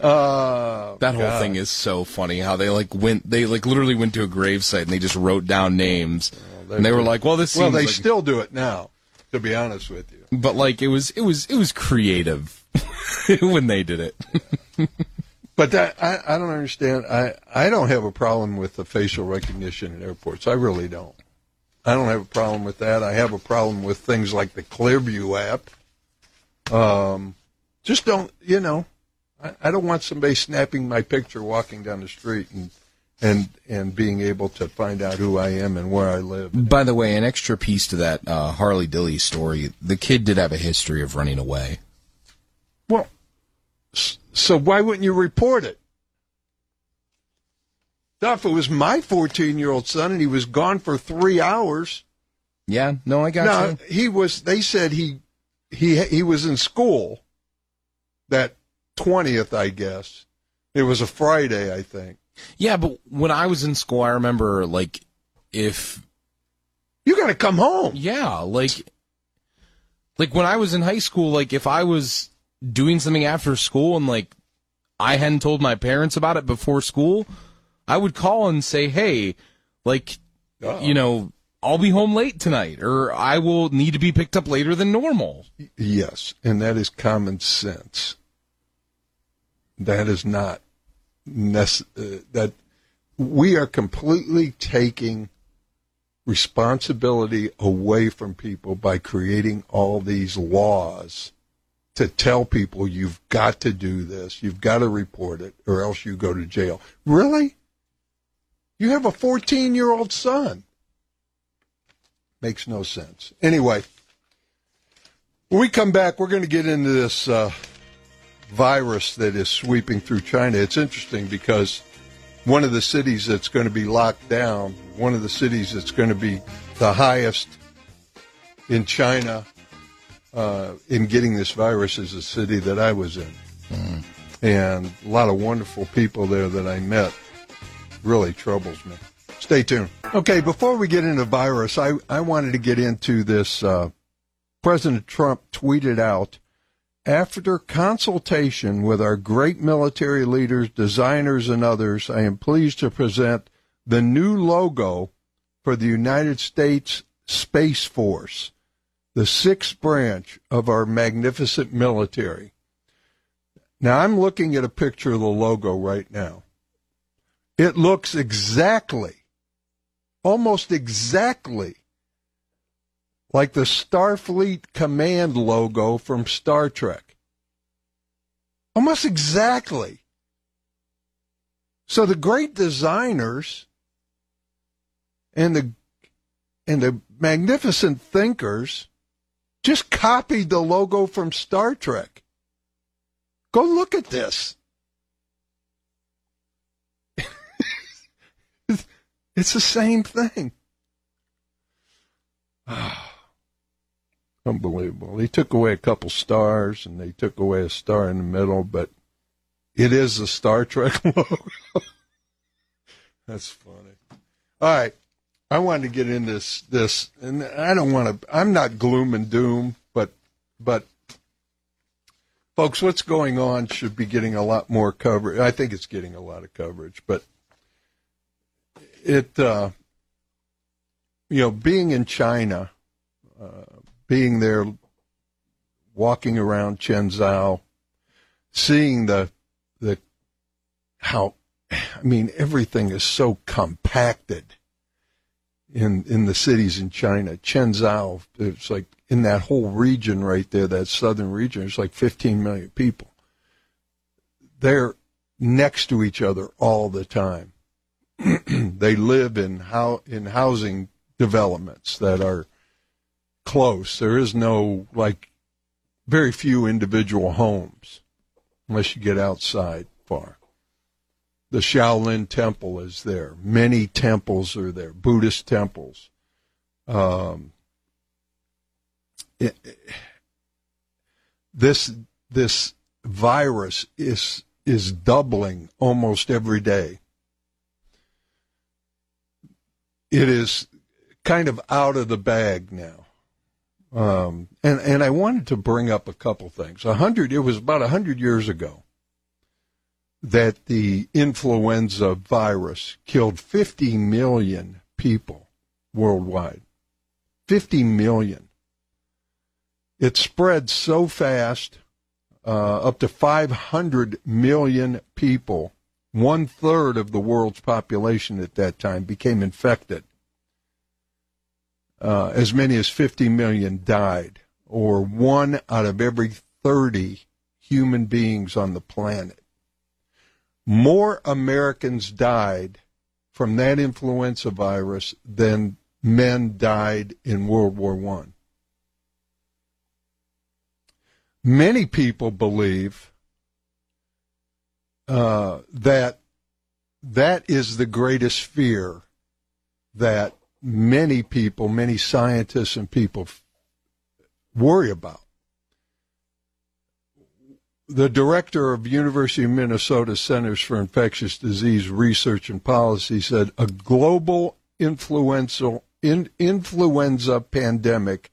Uh, that whole God. thing is so funny. How they like went, they like literally went to a gravesite and they just wrote down names, and they were like, "Well, this." Well, they like, still do it now. To be honest with you, but like it was, it was, it was creative when they did it. But that I, I don't understand. I I don't have a problem with the facial recognition in airports. I really don't. I don't have a problem with that. I have a problem with things like the Clearview app. Um, just don't, you know, I, I don't want somebody snapping my picture walking down the street and and and being able to find out who I am and where I live. By the way, an extra piece to that uh, Harley Dilly story: the kid did have a history of running away. Well, so why wouldn't you report it? Duff, it was my 14 year old son and he was gone for three hours. Yeah, no, I got No, you. he was. They said he he he was in school that twentieth, I guess. It was a Friday, I think. Yeah, but when I was in school, I remember like if You got to come home. yeah, like like when I was in high school, like if I was doing something after school and like I hadn't told my parents about it before school, I would call and say, "Hey, like you know, I'll be home late tonight or I will need to be picked up later than normal." Yes, and that is common sense. That is not nece- uh, that we are completely taking responsibility away from people by creating all these laws to tell people you've got to do this, you've got to report it, or else you go to jail. Really? You have a 14 year old son. Makes no sense. Anyway, when we come back, we're going to get into this uh, virus that is sweeping through China. It's interesting because one of the cities that's going to be locked down, one of the cities that's going to be the highest in China uh, in getting this virus is the city that I was in. And a lot of wonderful people there that I met really troubles me. Stay tuned. Okay, before we get into virus, I, I wanted to get into this. Uh, President Trump tweeted out after consultation with our great military leaders, designers, and others, I am pleased to present the new logo for the United States Space Force, the sixth branch of our magnificent military. Now, I'm looking at a picture of the logo right now. It looks exactly, almost exactly like the Starfleet Command logo from Star Trek. Almost exactly. So the great designers and the and the magnificent thinkers just copied the logo from Star Trek. Go look at this. it's the same thing. Unbelievable. They took away a couple stars and they took away a star in the middle, but it is the Star Trek logo. That's funny. All right. I wanted to get into this, this, and I don't want to, I'm not gloom and doom, but, but, folks, what's going on should be getting a lot more coverage. I think it's getting a lot of coverage, but it, uh, you know, being in China, uh, being there, walking around Zhengzhou, seeing the the how, I mean, everything is so compacted in in the cities in China. Zhengzhou, it's like in that whole region right there, that southern region, it's like 15 million people. They're next to each other all the time. they live in how in housing developments that are close. There is no like very few individual homes unless you get outside far. The Shaolin Temple is there. Many temples are there, Buddhist temples. Um, it, this this virus is is doubling almost every day. It is kind of out of the bag now. Um, and and I wanted to bring up a couple things. A hundred, it was about a hundred years ago that the influenza virus killed 50 million people worldwide. 50 million. It spread so fast, uh, up to 500 million people, one third of the world's population at that time, became infected. Uh, as many as 50 million died, or one out of every 30 human beings on the planet. More Americans died from that influenza virus than men died in World War One. Many people believe uh, that that is the greatest fear that many people, many scientists and people worry about. The director of University of Minnesota Centers for Infectious Disease Research and Policy said a global influential in, influenza pandemic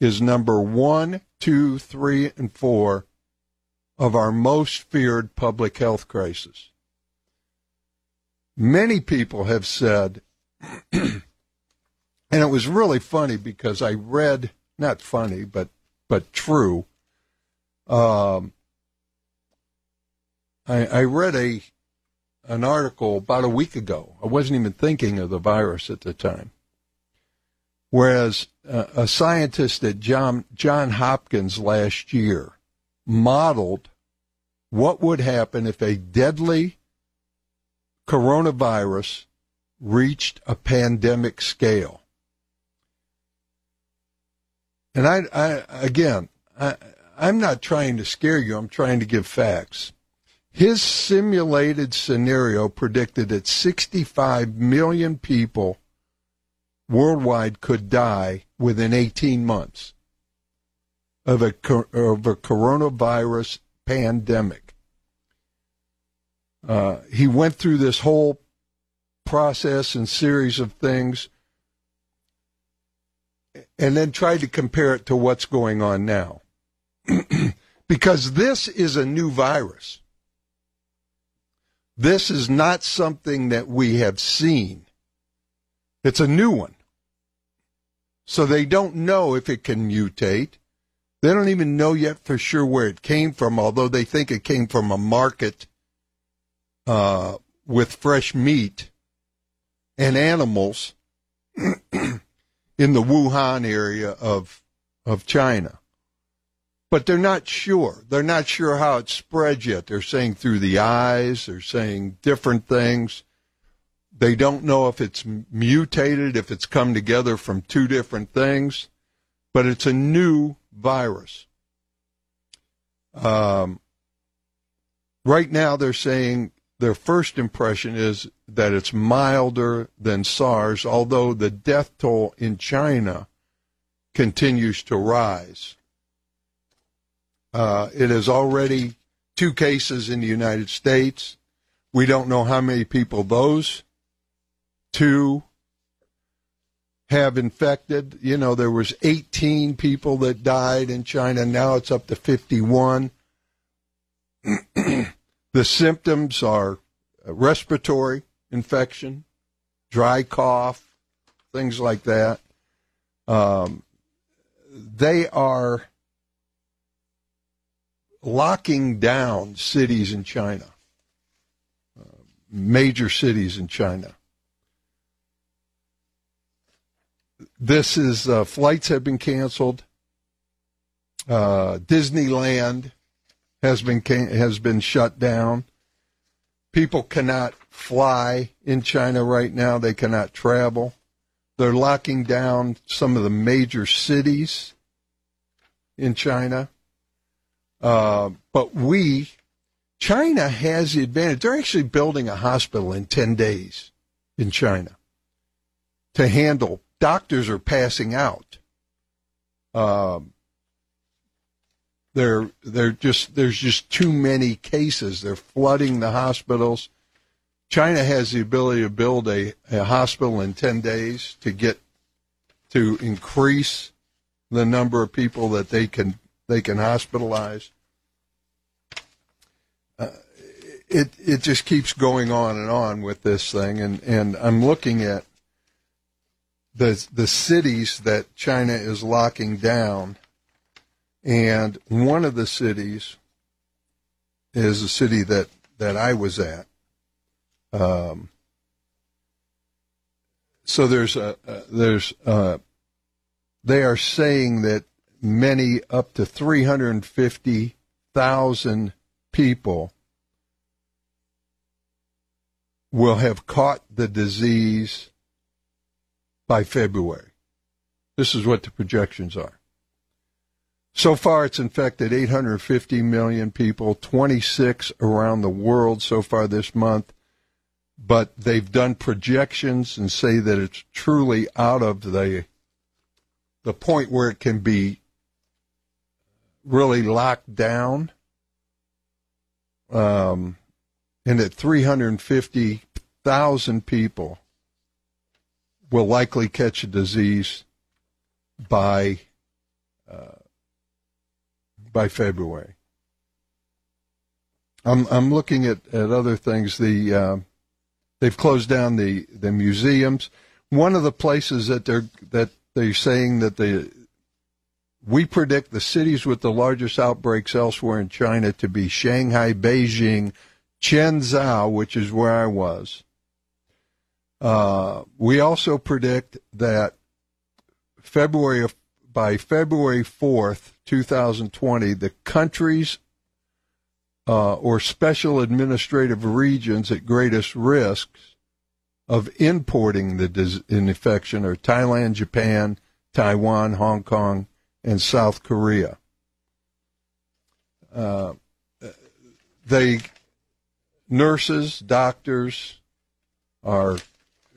is number one, two, three, and four of our most feared public health crisis. Many people have said, and it was really funny because I read, not funny, but but true. Um, I, I read a an article about a week ago. I wasn't even thinking of the virus at the time. Whereas uh, a scientist at John, John Hopkins last year modeled what would happen if a deadly coronavirus reached a pandemic scale. And I, I again, I, I'm not trying to scare you. I'm trying to give facts. His simulated scenario predicted that 65 million people worldwide could die within 18 months of a, of a coronavirus pandemic. Uh, he went through this whole process and series of things and then tried to compare it to what's going on now. because this is a new virus. This is not something that we have seen. It's a new one. So they don't know if it can mutate. They don't even know yet for sure where it came from, although they think it came from a market uh, with fresh meat and animals in the Wuhan area of of China. But they're not sure. They're not sure how it spreads yet. They're saying through the eyes. They're saying different things. They don't know if it's mutated, if it's come together from two different things, but it's a new virus. Um, right now, they're saying their first impression is that it's milder than SARS, although the death toll in China continues to rise. Uh, it is already two cases in the United States. We don't know how many people those two have infected. You know, there was 18 people that died in China. Now it's up to 51. the symptoms are respiratory infection, dry cough, things like that. Um, they are locking down cities in China, uh, major cities in China. This is uh, flights have been canceled. Uh, Disneyland has been can- has been shut down. People cannot fly in China right now. They cannot travel. They're locking down some of the major cities in China. Uh, but we, China has the advantage. They're actually building a hospital in 10 days in China to handle doctors are passing out. Um, they're they're just there's just too many cases. They're flooding the hospitals. China has the ability to build a, a hospital in ten days to get to increase the number of people that they can they can hospitalize. Uh, it it just keeps going on and on with this thing, and and I'm looking at the the cities that China is locking down, and one of the cities is a city that that I was at. Um, so there's a, a there's a, they are saying that many up to 350,000 people will have caught the disease by February. This is what the projections are. So far, it's infected 850 million people, 26 around the world so far this month. But they've done projections and say that it's truly out of the the point where it can be really locked down. Um, and that 350,000 people will likely catch a disease by uh, by February. I'm I'm looking at, at other things. The uh, they've closed down the, the museums. One of the places that they're that they're saying that the we predict the cities with the largest outbreaks elsewhere in China to be Shanghai, Beijing, Zhengzhou, which is where I was. Uh, we also predict that February by February 4th, 2020, the countries uh, or special administrative regions at greatest risks of importing the dis- infection are Thailand, Japan, Taiwan, Hong Kong, and South Korea. Uh, they nurses, doctors are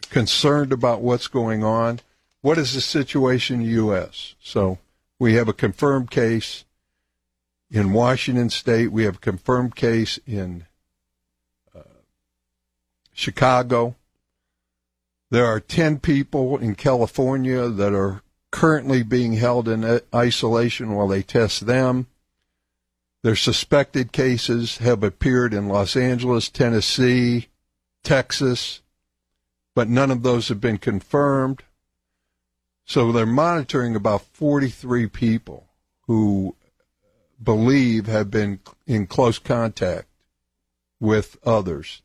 concerned about what's going on. What is the situation in the U.S.? So we have a confirmed case in Washington State. We have a confirmed case in uh, Chicago. There are 10 people in California that are currently being held in isolation while they test them. Their suspected cases have appeared in Los Angeles, Tennessee, Texas, but none of those have been confirmed. So they're monitoring about 43 people who believe have been in close contact with others.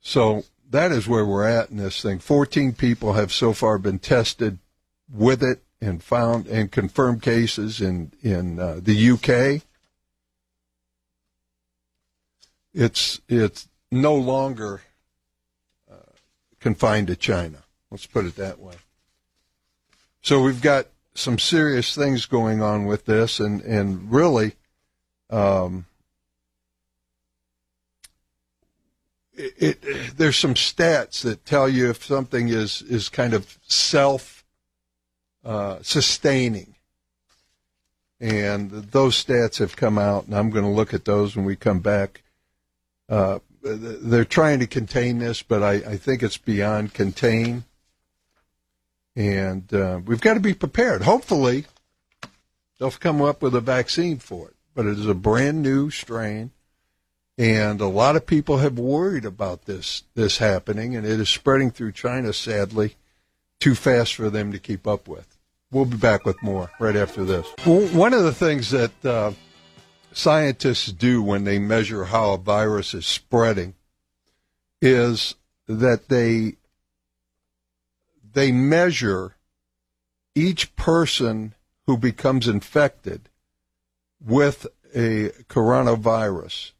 So that is where we're at in this thing. 14 people have so far been tested with it and found and confirmed cases in in uh, the UK. It's it's no longer uh, confined to China. Let's put it that way. So we've got some serious things going on with this, and and really, um, it, it, there's some stats that tell you if something is is kind of self uh, sustaining. And those stats have come out, and I'm going to look at those when we come back. Uh, they're trying to contain this, but I, I think it's beyond contain. And uh, we've got to be prepared. Hopefully, they'll come up with a vaccine for it. But it is a brand new strain, and a lot of people have worried about this this happening, and it is spreading through China. Sadly, too fast for them to keep up with. We'll be back with more right after this. One of the things that uh, scientists do when they measure how a virus is spreading is that they they measure each person who becomes infected with a coronavirus.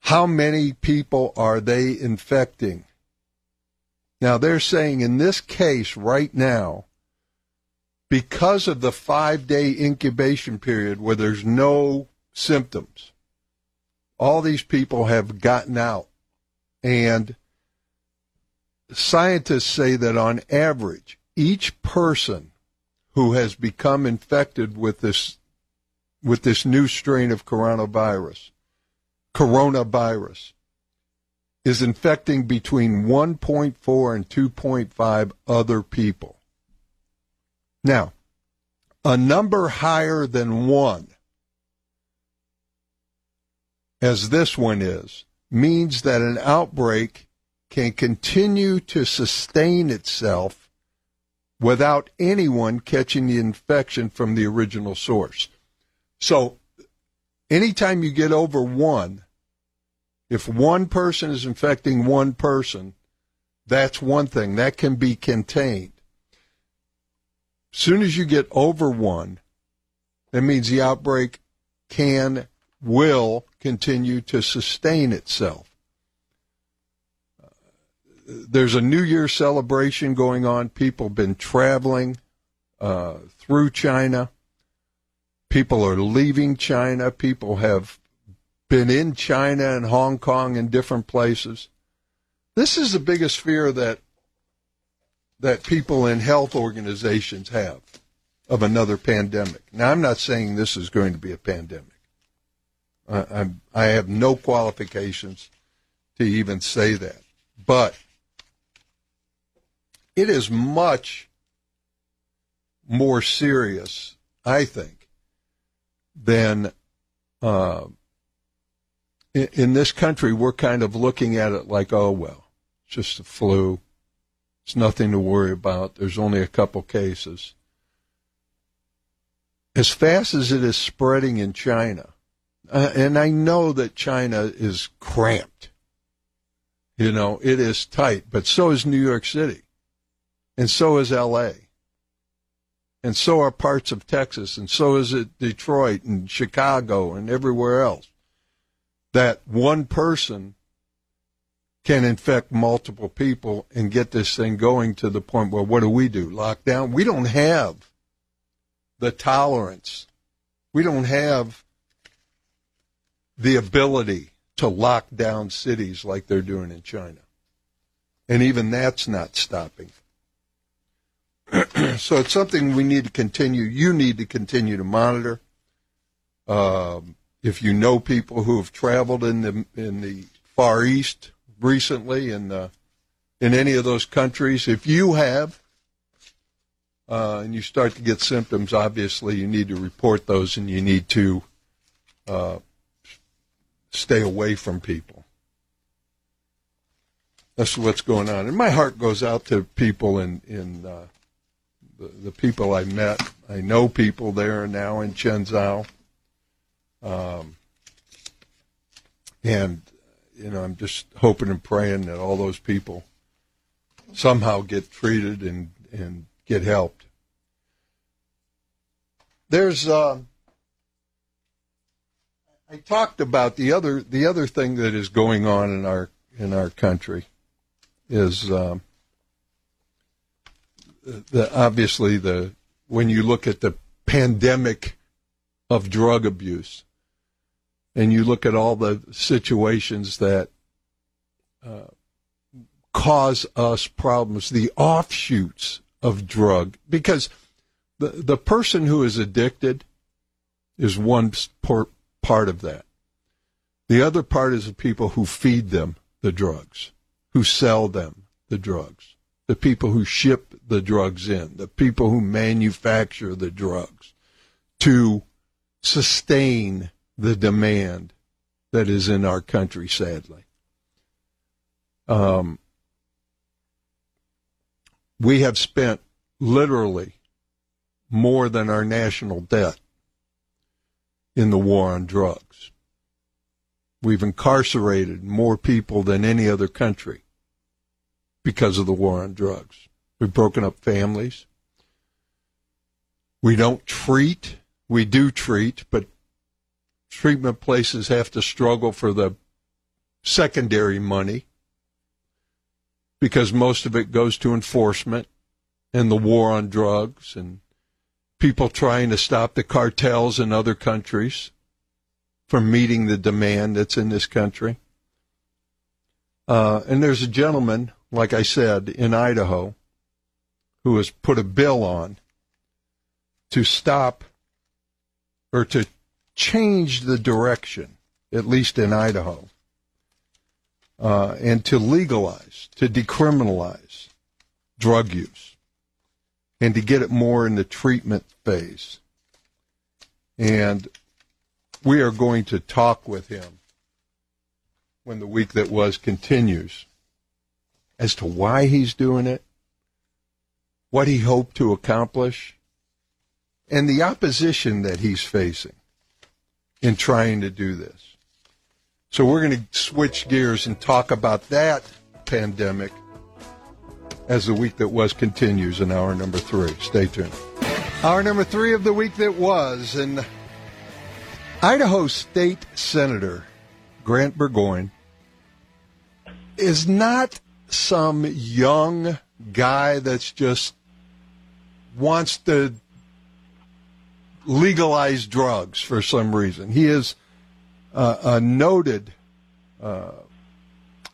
How many people are they infecting? Now, they're saying in this case right now, because of the five day incubation period where there's no symptoms, all these people have gotten out. And scientists say that on average, each person who has become infected with this with this new strain of coronavirus, coronavirus, is infecting between 1.4 and 2.5 other people. Now, a number higher than one, as this one is, means that an outbreak can continue to sustain itself without anyone catching the infection from the original source. So, anytime you get over one, if one person is infecting one person, that's one thing that can be contained. As soon as you get over one, that means the outbreak can, will continue to sustain itself. There's a New Year celebration going on. People have been traveling uh, through China. People are leaving China. People have been in China and Hong Kong and different places. This is the biggest fear that that people in health organizations have of another pandemic. Now, I'm not saying this is going to be a pandemic. I, I have no qualifications to even say that, but it is much more serious, I think, than uh, in, in this country, we're kind of looking at it like, oh, well, it's just a flu. It's nothing to worry about. There's only a couple cases. As fast as it is spreading in China, uh, and I know that China is cramped. You know, it is tight, but so is New York City. And so is LA. And so are parts of Texas. And so is it Detroit and Chicago and everywhere else that one person can infect multiple people and get this thing going to the point where what do we do? Lockdown? We don't have the tolerance. We don't have the ability to lock down cities like they're doing in China. And even that's not stopping. so it's something we need to continue. You need to continue to monitor. Um, if you know people who have traveled in the in the Far East recently in uh, in any of those countries, if you have uh, and you start to get symptoms, obviously you need to report those and you need to uh, stay away from people. That's what's going on, and my heart goes out to people in in uh, the, the people I met. I know people there now in Zhengzhou um, and, you know, I'm just hoping and praying that all those people somehow get treated and, and get helped. There's, uh, I talked about the other the other thing that is going on in our in our country is um, the obviously the when you look at the pandemic of drug abuse and you look at all the situations that uh, cause us problems, the offshoots of drug, because the the person who is addicted is one part of that. The other part is the people who feed them the drugs, who sell them the drugs, the people who ship the drugs in, the people who manufacture the drugs to sustain the demand that is in our country, sadly. Um, we have spent literally more than our national debt in the war on drugs. We've incarcerated more people than any other country because of the war on drugs. We've broken up families. We don't treat. We do treat, but treatment places have to struggle for the secondary money because most of it goes to enforcement and the war on drugs and people trying to stop the cartels in other countries from meeting the demand that's in this country. Uh, and there's a gentleman like I said, in Idaho, who has put a bill on to stop or to change the direction, at least in Idaho, uh, and to legalize, to decriminalize drug use, and to get it more in the treatment phase. And we are going to talk with him when the week that was continues as to why he's doing it, what he hoped to accomplish, and the opposition that he's facing in trying to do this. So we're going to switch gears and talk about that pandemic as the week that was continues in hour number three. Stay tuned. Hour number three of the week that was, and Idaho State Senator Grant Burgoyne is not some young guy that's just wants to legalize drugs for some reason. He is uh, a noted uh,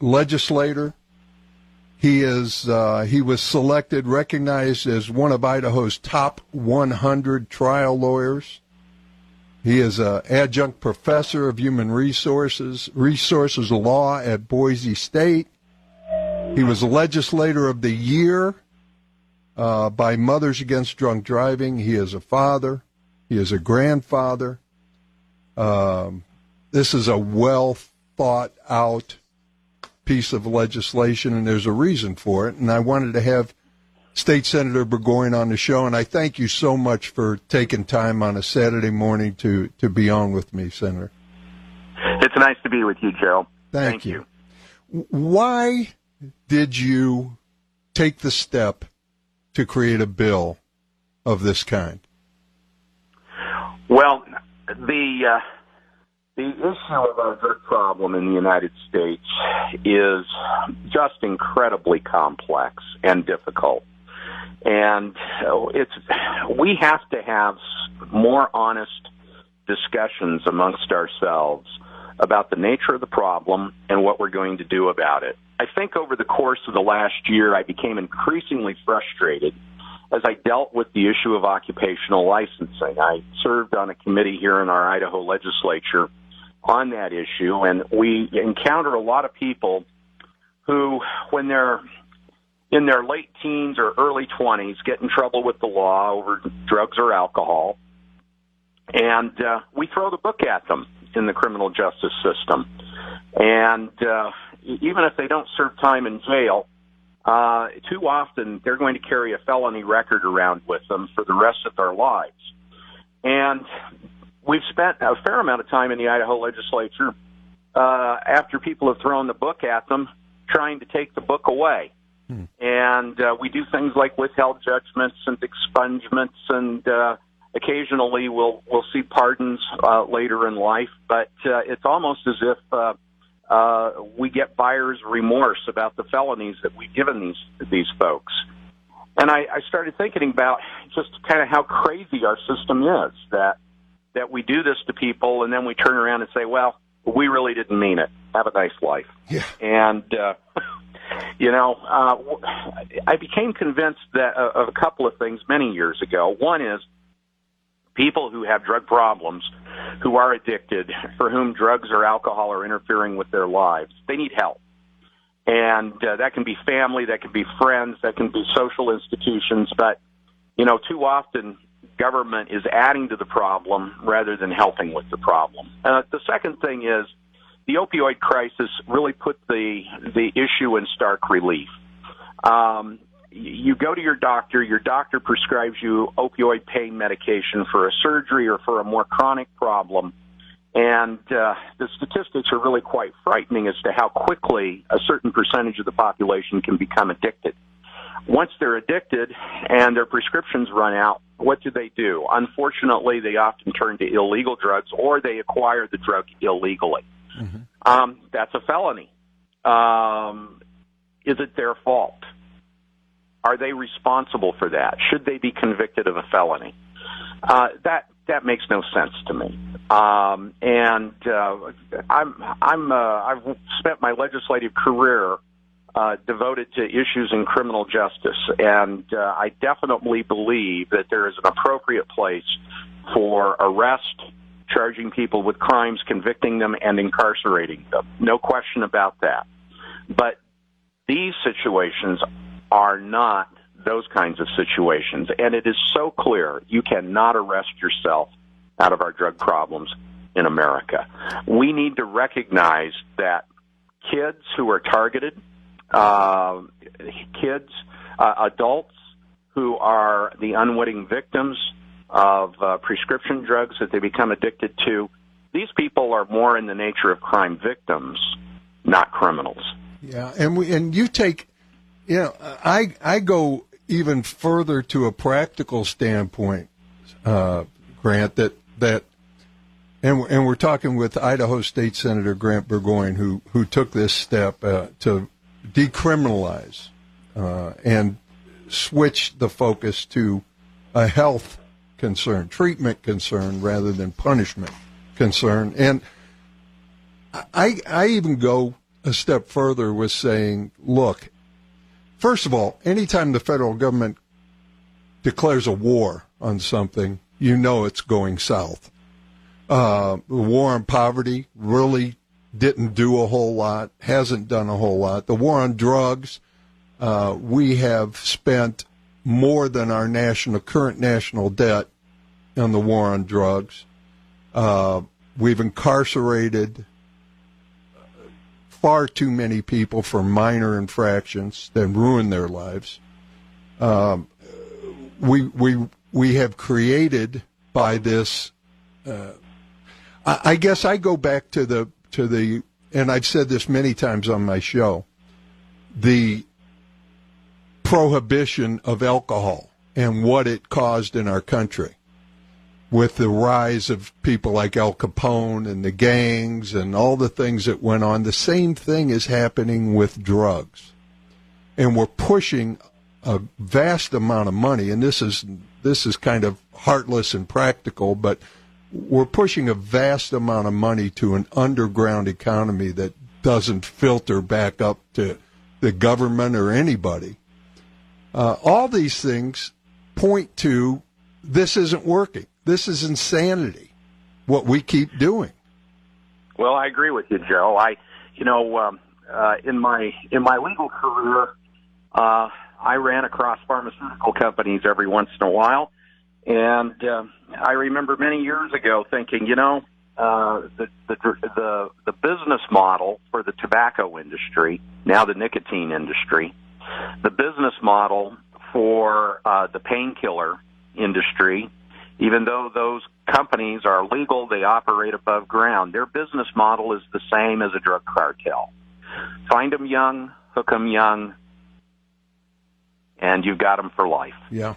legislator. He is uh, he was selected, recognized as one of Idaho's top 100 trial lawyers. He is an adjunct professor of human resources resources law at Boise State. He was a legislator of the year uh, by Mothers Against Drunk Driving. He is a father. He is a grandfather. Um, this is a well thought out piece of legislation, and there's a reason for it. And I wanted to have State Senator Burgoyne on the show, and I thank you so much for taking time on a Saturday morning to, to be on with me, Senator. It's nice to be with you, Joe. Thank, thank you. you. Why did you take the step to create a bill of this kind? Well, the uh, the issue of our drug problem in the United States is just incredibly complex and difficult, and uh, it's we have to have more honest discussions amongst ourselves about the nature of the problem and what we're going to do about it. I think over the course of the last year, I became increasingly frustrated as I dealt with the issue of occupational licensing. I served on a committee here in our Idaho legislature on that issue, and we encounter a lot of people who, when they're in their late teens or early 20s, get in trouble with the law over drugs or alcohol, and uh, we throw the book at them in the criminal justice system. And uh, even if they don't serve time in jail, uh, too often they're going to carry a felony record around with them for the rest of their lives. And we've spent a fair amount of time in the Idaho legislature uh, after people have thrown the book at them, trying to take the book away. Hmm. And uh, we do things like withheld judgments and expungements, and uh, occasionally we'll we'll see pardons uh, later in life. But uh, it's almost as if uh, uh, we get buyer's remorse about the felonies that we've given these these folks. And I, I started thinking about just kind of how crazy our system is that that we do this to people and then we turn around and say, well, we really didn't mean it. Have a nice life. Yeah. And uh, you know, uh, I became convinced that uh, of a couple of things many years ago. One is people who have drug problems, who are addicted, for whom drugs or alcohol are interfering with their lives, they need help. And uh, that can be family, that can be friends, that can be social institutions, but, you know, too often government is adding to the problem rather than helping with the problem. Uh, the second thing is the opioid crisis really put the, the issue in stark relief. Um, you go to your doctor, your doctor prescribes you opioid pain medication for a surgery or for a more chronic problem. And uh, the statistics are really quite frightening as to how quickly a certain percentage of the population can become addicted. Once they're addicted and their prescriptions run out, what do they do? Unfortunately, they often turn to illegal drugs or they acquire the drug illegally. Mm-hmm. Um, that's a felony. Um, is it their fault? Are they responsible for that? Should they be convicted of a felony? Uh, that that makes no sense to me. Um, and uh, I'm I'm uh, I've spent my legislative career uh, devoted to issues in criminal justice, and uh, I definitely believe that there is an appropriate place for arrest, charging people with crimes, convicting them, and incarcerating them. No question about that. But these situations are not those kinds of situations, and it is so clear you cannot arrest yourself out of our drug problems in America. We need to recognize that kids who are targeted uh, kids, uh, adults who are the unwitting victims of uh, prescription drugs that they become addicted to. These people are more in the nature of crime victims, not criminals. Yeah, and we and you take, know, I I go even further to a practical standpoint, uh, Grant. That that and and we're talking with Idaho State Senator Grant Burgoyne, who who took this step uh, to decriminalize uh, and switch the focus to a health concern, treatment concern, rather than punishment concern. And I, I even go a step further with saying, look, first of all, anytime the federal government declares a war on something, you know it's going south. Uh, the war on poverty really didn't do a whole lot, hasn't done a whole lot. The war on drugs, uh, we have spent more than our national current national debt on the war on drugs. Uh, we've incarcerated far too many people for minor infractions that ruin their lives. Um, we we we have created by this. Uh, I, I guess I go back to the to the, and I've said this many times on my show, the prohibition of alcohol and what it caused in our country with the rise of people like Al Capone and the gangs and all the things that went on. The same thing is happening with drugs. And we're pushing a vast amount of money, and this is this is kind of heartless and practical, but we're pushing a vast amount of money to an underground economy that doesn't filter back up to the government or anybody. Uh, all these things point to this isn't working. This is insanity. What we keep doing. Well, I agree with you, Joe. I, you know, um, uh, in my in my legal career, uh, I ran across pharmaceutical companies every once in a while and uh, I remember many years ago thinking, you know, uh, the, the the the business model for the tobacco industry, now the nicotine industry, the business model for uh, the painkiller industry, even though those companies are legal, they operate above ground. Their business model is the same as a drug cartel. Find them young, hook them young, and you've got them for life. Yeah.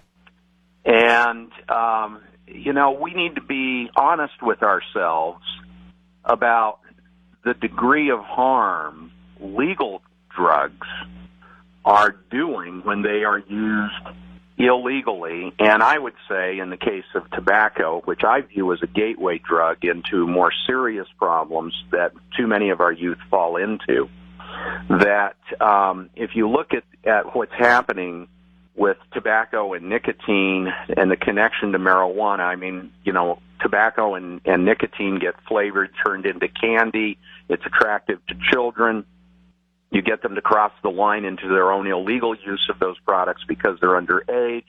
And, um, you know, we need to be honest with ourselves about the degree of harm legal drugs are doing when they are used illegally. And I would say, in the case of tobacco, which I view as a gateway drug into more serious problems that too many of our youth fall into, that um, if you look at, at what's happening with tobacco and nicotine and the connection to marijuana. I mean, you know, tobacco and, and nicotine get flavored, turned into candy. It's attractive to children. You get them to cross the line into their own illegal use of those products because they're underage.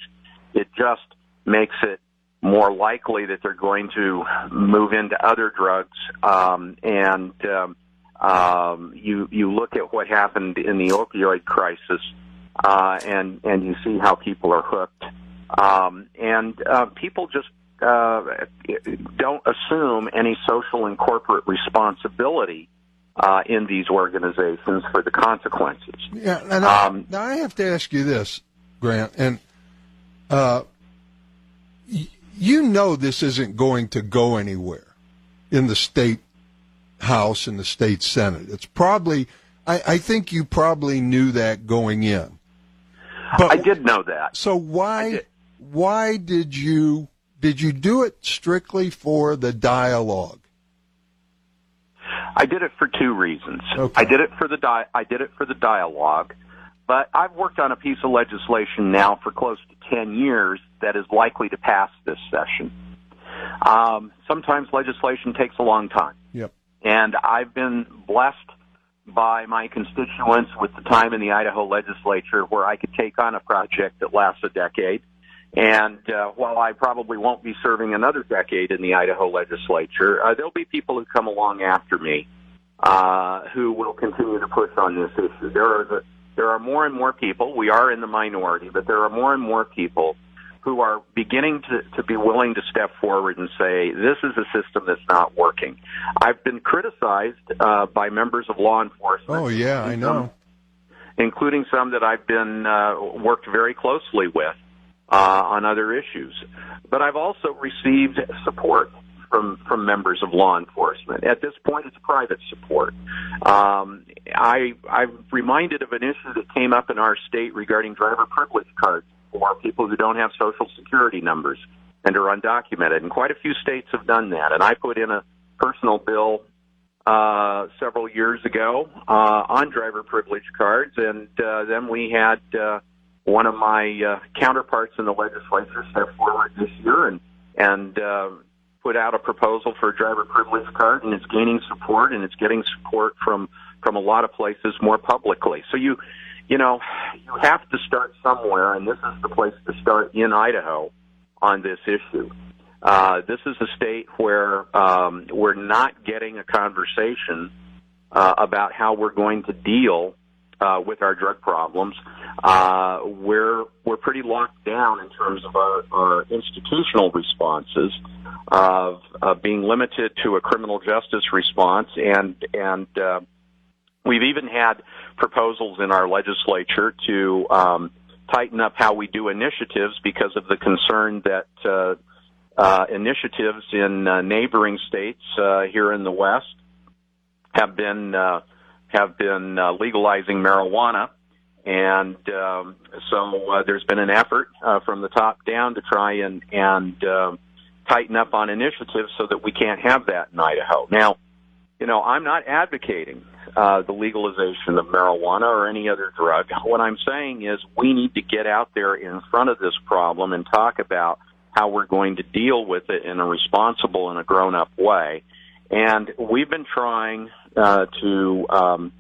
It just makes it more likely that they're going to move into other drugs. Um, and um, um, you you look at what happened in the opioid crisis uh, and and you see how people are hooked, um, and uh, people just uh, don't assume any social and corporate responsibility uh, in these organizations for the consequences. Yeah, and I, um, now I have to ask you this, Grant, and uh, y- you know this isn't going to go anywhere in the state house and the state senate. It's probably, I, I think you probably knew that going in. But, I did know that. So why why did you did you do it strictly for the dialogue? I did it for two reasons. Okay. I did it for the di- I did it for the dialogue, but I've worked on a piece of legislation now for close to 10 years that is likely to pass this session. Um, sometimes legislation takes a long time. Yep. And I've been blessed by my constituents with the time in the Idaho legislature where I could take on a project that lasts a decade. And uh, while I probably won't be serving another decade in the Idaho legislature, uh, there'll be people who come along after me uh, who will continue to push on this issue. There are the, there are more and more people. We are in the minority, but there are more and more people who are beginning to, to be willing to step forward and say, this is a system that's not working. I've been criticized uh, by members of law enforcement. Oh yeah, I know. Including some that I've been uh, worked very closely with uh, on other issues. But I've also received support from from members of law enforcement. At this point, it's private support. Um, I I'm reminded of an issue that came up in our state regarding driver privilege cards for people who don't have social security numbers and are undocumented, and quite a few states have done that. And I put in a personal bill uh, several years ago uh, on driver privilege cards, and uh, then we had uh, one of my uh, counterparts in the legislature step forward this year and and uh, put out a proposal for a driver privilege card, and it's gaining support, and it's getting support from from a lot of places more publicly. So you you know you have to start somewhere, and this is the place to start in Idaho on this issue. Uh, this is a state where um, we're not getting a conversation uh, about how we're going to deal uh, with our drug problems. Uh, we're we're pretty locked down in terms of our, our institutional responses of, being limited to a criminal justice response, and and uh, we've even had proposals in our legislature to um, tighten up how we do initiatives because of the concern that. Uh, uh, initiatives in uh, neighboring states uh, here in the West have been uh, have been uh, legalizing marijuana, and um, so uh, there's been an effort uh, from the top down to try and and uh, tighten up on initiatives so that we can't have that in Idaho. Now, you know, I'm not advocating uh, the legalization of marijuana or any other drug. What I'm saying is we need to get out there in front of this problem and talk about how we're going to deal with it in a responsible and a grown up way. And we've been trying uh, to um,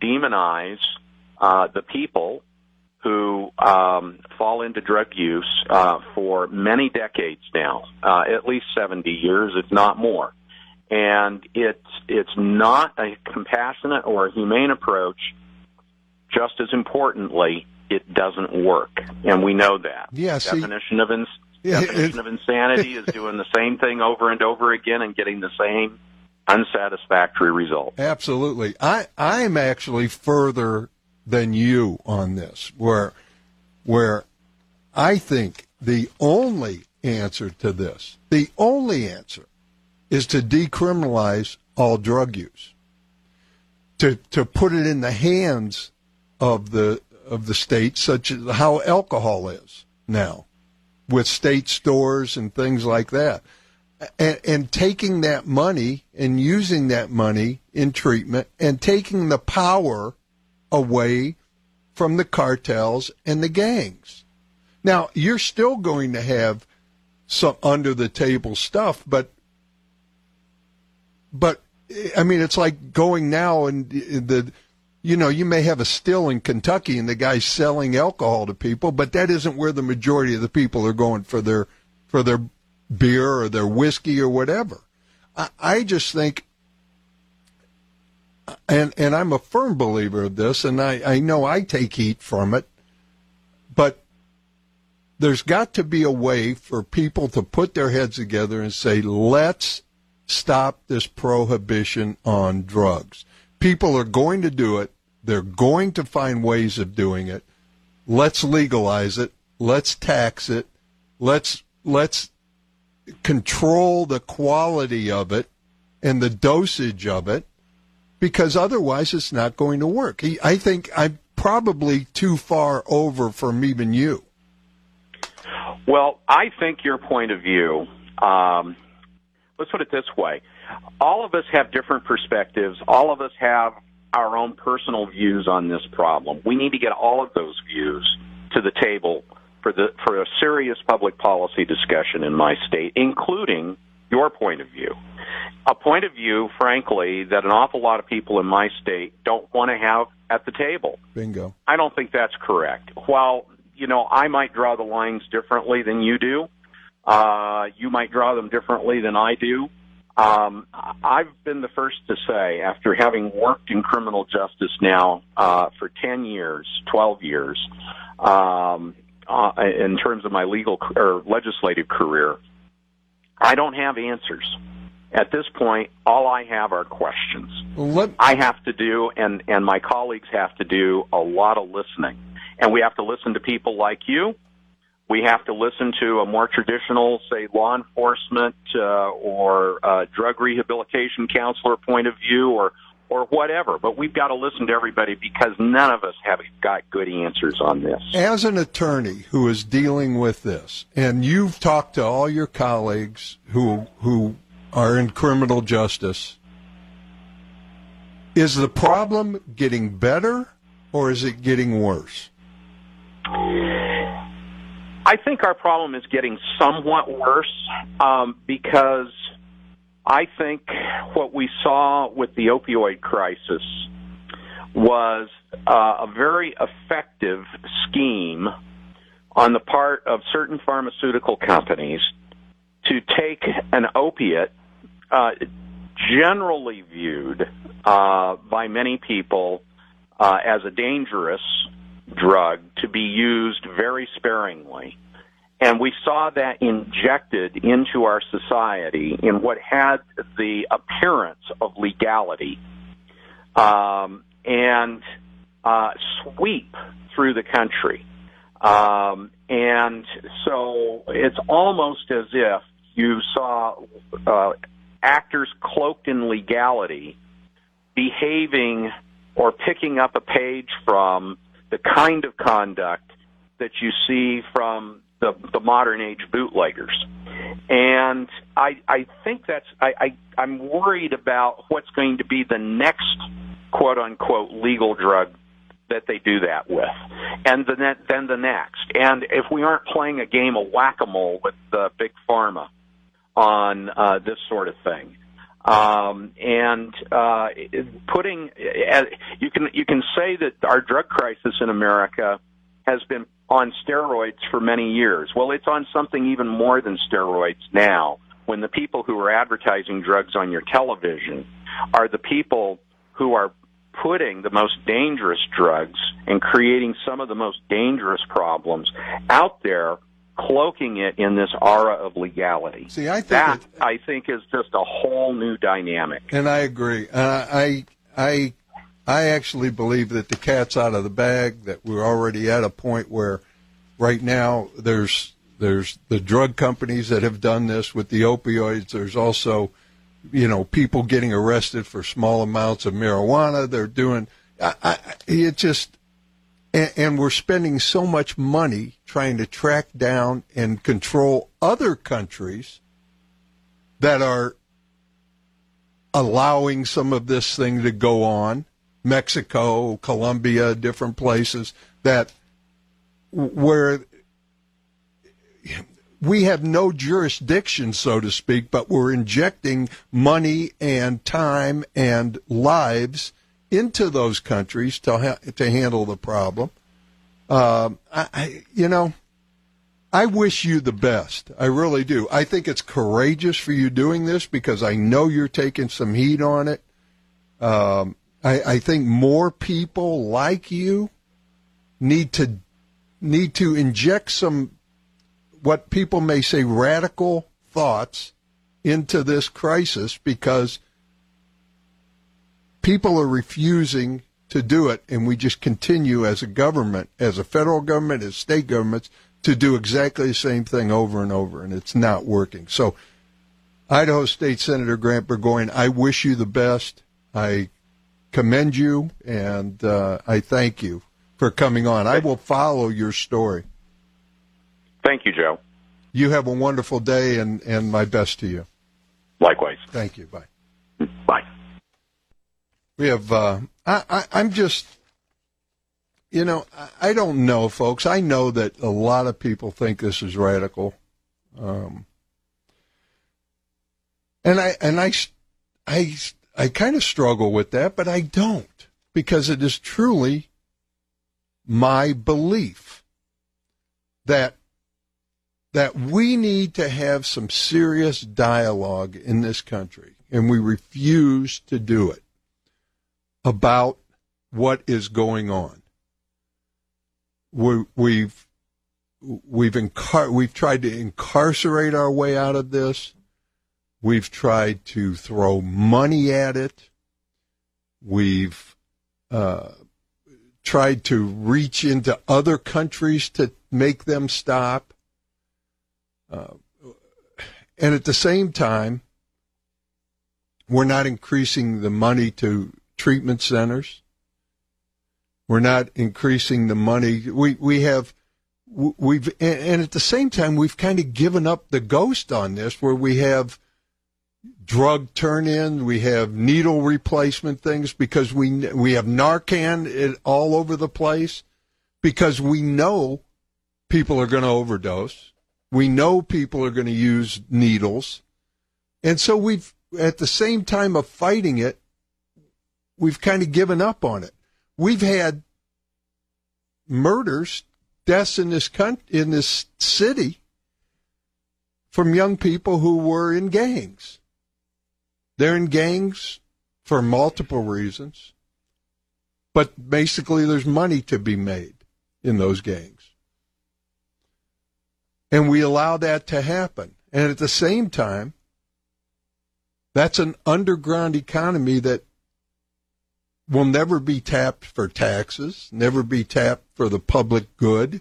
demonize uh, the people who um, fall into drug use uh, for many decades now, uh, at least 70 years, if not more. And it's it's not a compassionate or a humane approach. Just as importantly, it doesn't work, and we know that. Yeah, see- definition of ins- Yeah, definition of insanity is doing the same thing over and over again and getting the same unsatisfactory result. Absolutely. I I'm actually further than you on this, where where I think the only answer to this, the only answer, is to decriminalize all drug use. To to put it in the hands of the of the state, such as how alcohol is now, with state stores and things like that and, and taking that money and using that money in treatment and taking the power away from the cartels and the gangs. Now, you're still going to have some under the table stuff, but but I mean, it's like going now and the you know, you may have a still in Kentucky and the guy's selling alcohol to people, but that isn't where the majority of the people are going for their for their beer or their whiskey or whatever. I, I just think, and and I'm a firm believer of this, and I, I know I take heat from it, but there's got to be a way for people to put their heads together and say, let's stop this prohibition on drugs. People are going to do it. They're going to find ways of doing it. Let's legalize it. Let's tax it. Let's let's control the quality of it and the dosage of it because otherwise it's not going to work. He- I think I'm probably too far over from even you. Well, I think your point of view, um, let's put it this way. all of us have different perspectives. All of us have our own personal views on this problem. We need to get all of those views to the table for the for a serious public policy discussion in my state, including your point of view. A point of view, frankly, that an awful lot of people in my state don't want to have at the table. Bingo. I don't think that's correct. While, you know, I might draw the lines differently than you do, uh, you might draw them differently than I do. Um, I've been the first to say, after having worked in criminal justice now uh, for 10 years, 12 years, um, uh, in terms of my legal or legislative career, I don't have answers. At this point, all I have are questions. Let, I have to do, and, and my colleagues have to do a lot of listening. And we have to listen to people like you. We have to listen to a more traditional, say, law enforcement uh, or uh, drug rehabilitation counselor point of view or, or whatever. But we've got to listen to everybody because none of us have got good answers on this. as an attorney who is dealing with this, and you've talked to all your colleagues who who are in criminal justice, is the problem getting better or is it getting worse? I think our problem is getting somewhat worse um, because I think what we saw with the opioid crisis was uh, a very effective scheme on the part of certain pharmaceutical companies to take an opiate, uh, generally viewed uh, by many people uh, as a dangerous drug to be used very sparingly. And we saw that injected into our society in what had the appearance of legality um, and uh, sweep through the country. Um, and so it's almost as if you saw uh, actors cloaked in legality behaving or picking up a page from the kind of conduct that you see from the, the modern age bootleggers. And I, I think that's, I, I, I'm worried about what's going to be the next quote unquote legal drug that they do that with, and the ne- then the next. And if we aren't playing a game of whack a mole with uh, big pharma on uh, this sort of thing, um, and uh, putting uh, you can you can say that our drug crisis in America has been on steroids for many years. Well, it's on something even more than steroids now. When the people who are advertising drugs on your television are the people who are putting the most dangerous drugs and creating some of the most dangerous problems out there cloaking it in this aura of legality. See, I think that it- I think is just a whole new dynamic. And I agree. Uh, I I I actually believe that the cat's out of the bag. That we're already at a point where, right now, there's there's the drug companies that have done this with the opioids. There's also, you know, people getting arrested for small amounts of marijuana. They're doing. I, I, it just and, and we're spending so much money trying to track down and control other countries that are allowing some of this thing to go on mexico colombia different places that where we have no jurisdiction so to speak but we're injecting money and time and lives into those countries to ha- to handle the problem um, I, I you know I wish you the best. I really do. I think it's courageous for you doing this because I know you're taking some heat on it. Um, I, I think more people like you need to need to inject some what people may say radical thoughts into this crisis because people are refusing to do it and we just continue as a government as a federal government as state governments to do exactly the same thing over and over and it's not working. So idaho state senator grant burgoyne i wish you the best. I commend you and uh, i thank you for coming on i will follow your story Thank you, Joe. you have a wonderful day and, and my best to you Likewise. thank you bye Bye. We have. Uh, I, I, I'm just. You know, I, I don't know, folks. I know that a lot of people think this is radical, um, and I and I, I, I kind of struggle with that, but I don't because it is truly my belief that that we need to have some serious dialogue in this country, and we refuse to do it about what is going on. We, we've we've incar- we've tried to incarcerate our way out of this. We've tried to throw money at it. We've uh, tried to reach into other countries to make them stop. Uh, and at the same time, we're not increasing the money to treatment centers. We're not increasing the money. We we have we've and at the same time we've kind of given up the ghost on this, where we have drug turn-in, we have needle replacement things because we we have Narcan all over the place because we know people are going to overdose. We know people are going to use needles. And so we've, at the same time of fighting it, we've kind of given up on it. We've had murders, deaths in this country, in this city from young people who were in gangs. They're in gangs for multiple reasons, but basically there's money to be made in those gangs. And we allow that to happen. And at the same time, that's an underground economy that will never be tapped for taxes, never be tapped for the public good.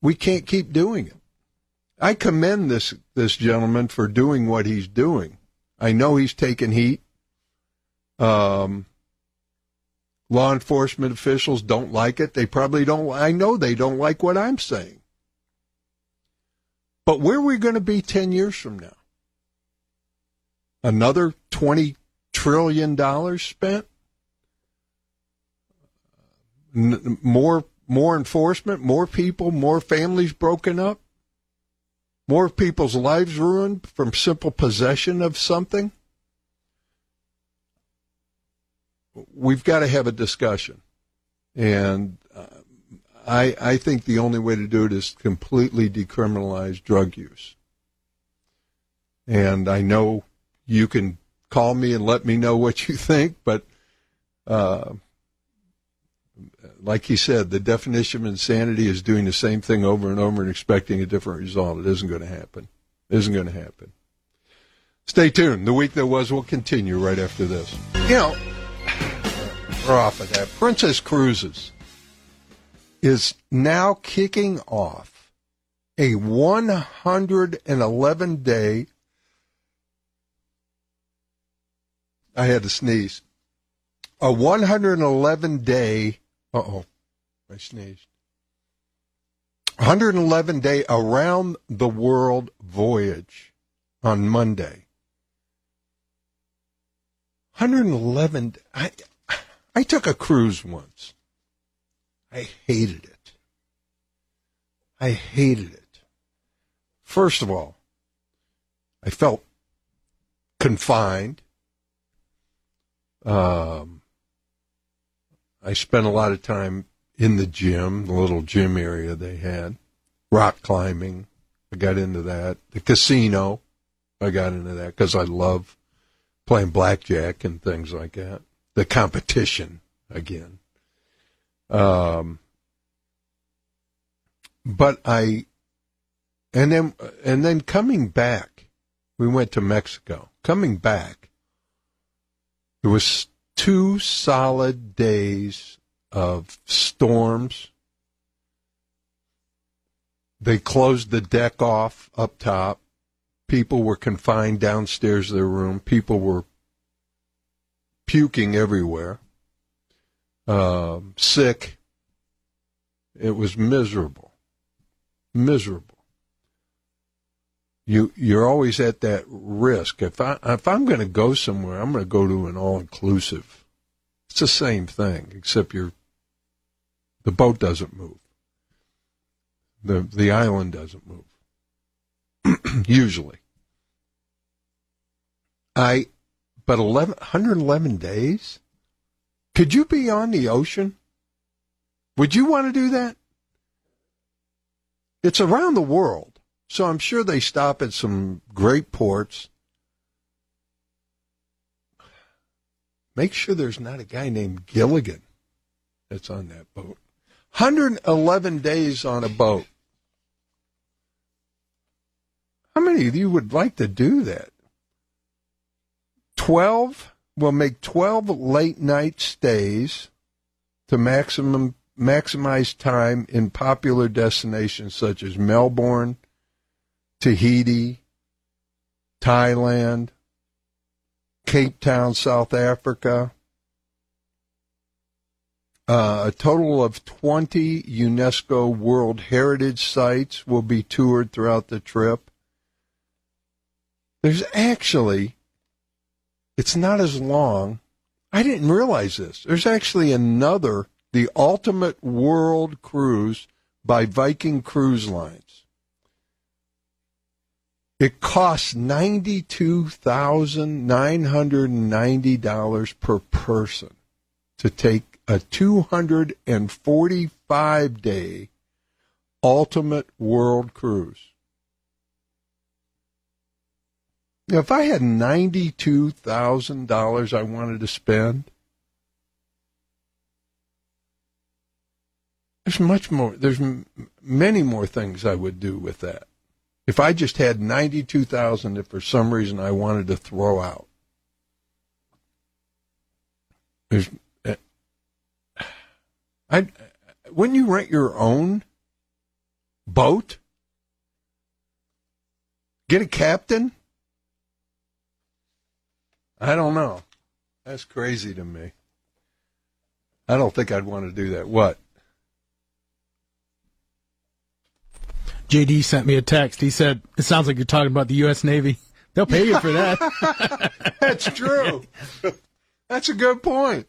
We can't keep doing it. I commend this this gentleman for doing what he's doing. I know he's taken heat. Um, law enforcement officials don't like it. They probably don't. I know they don't like what I'm saying. But where are we going to be 10 years from now? Another 20 trillion dollars spent? N- more more enforcement, more people, more families broken up? More people's lives ruined from simple possession of something? We've got to have a discussion. And uh, I, I think the only way to do it is completely decriminalize drug use. And I know you can call me and let me know what you think, but uh, like he said, the definition of insanity is doing the same thing over and over and expecting a different result. It isn't going to happen. It isn't going to happen. Stay tuned. The week that was will continue right after this. You know, we're off of that. Princess Cruises is now kicking off a 111 day. I had to sneeze. A 111 day uh oh, I sneezed. 111 day around the world voyage on Monday. 111. I I took a cruise once. I hated it. I hated it. First of all, I felt confined. Um, I spent a lot of time in the gym, the little gym area they had, rock climbing. I got into that. The casino, I got into that because I love playing blackjack and things like that. The competition again. Um, but I, and then, and then coming back, we went to Mexico. Coming back, it was two solid days of storms. They closed the deck off up top. People were confined downstairs to their room. People were puking everywhere, uh, sick. It was miserable. Miserable. You you're always at that risk. If I if I'm going to go somewhere, I'm going to go to an all inclusive. It's the same thing, except you're the boat doesn't move. The the island doesn't move. Usually. I but 11, 111 days? Could you be on the ocean? Would you want to do that? It's around the world, so I'm sure they stop at some great ports. Make sure there's not a guy named Gilligan that's on that boat. 111 days on a boat. How many of you would like to do that? 12 will make 12 late night stays to maximum maximize time in popular destinations such as Melbourne, Tahiti, Thailand, Cape Town, South Africa. Uh, a total of 20 UNESCO World Heritage Sites will be toured throughout the trip. There's actually it's not as long. I didn't realize this. There's actually another, the Ultimate World Cruise by Viking Cruise Lines. It costs $92,990 per person to take a 245 day Ultimate World Cruise. Now, if I had $92,000 I wanted to spend, there's much more, there's m- many more things I would do with that. If I just had 92,000 that for some reason I wanted to throw out. There's, uh, I, when you rent your own boat, get a captain, I don't know. That's crazy to me. I don't think I'd want to do that. What? JD sent me a text. He said, It sounds like you're talking about the U.S. Navy. They'll pay you for that. That's true. That's a good point.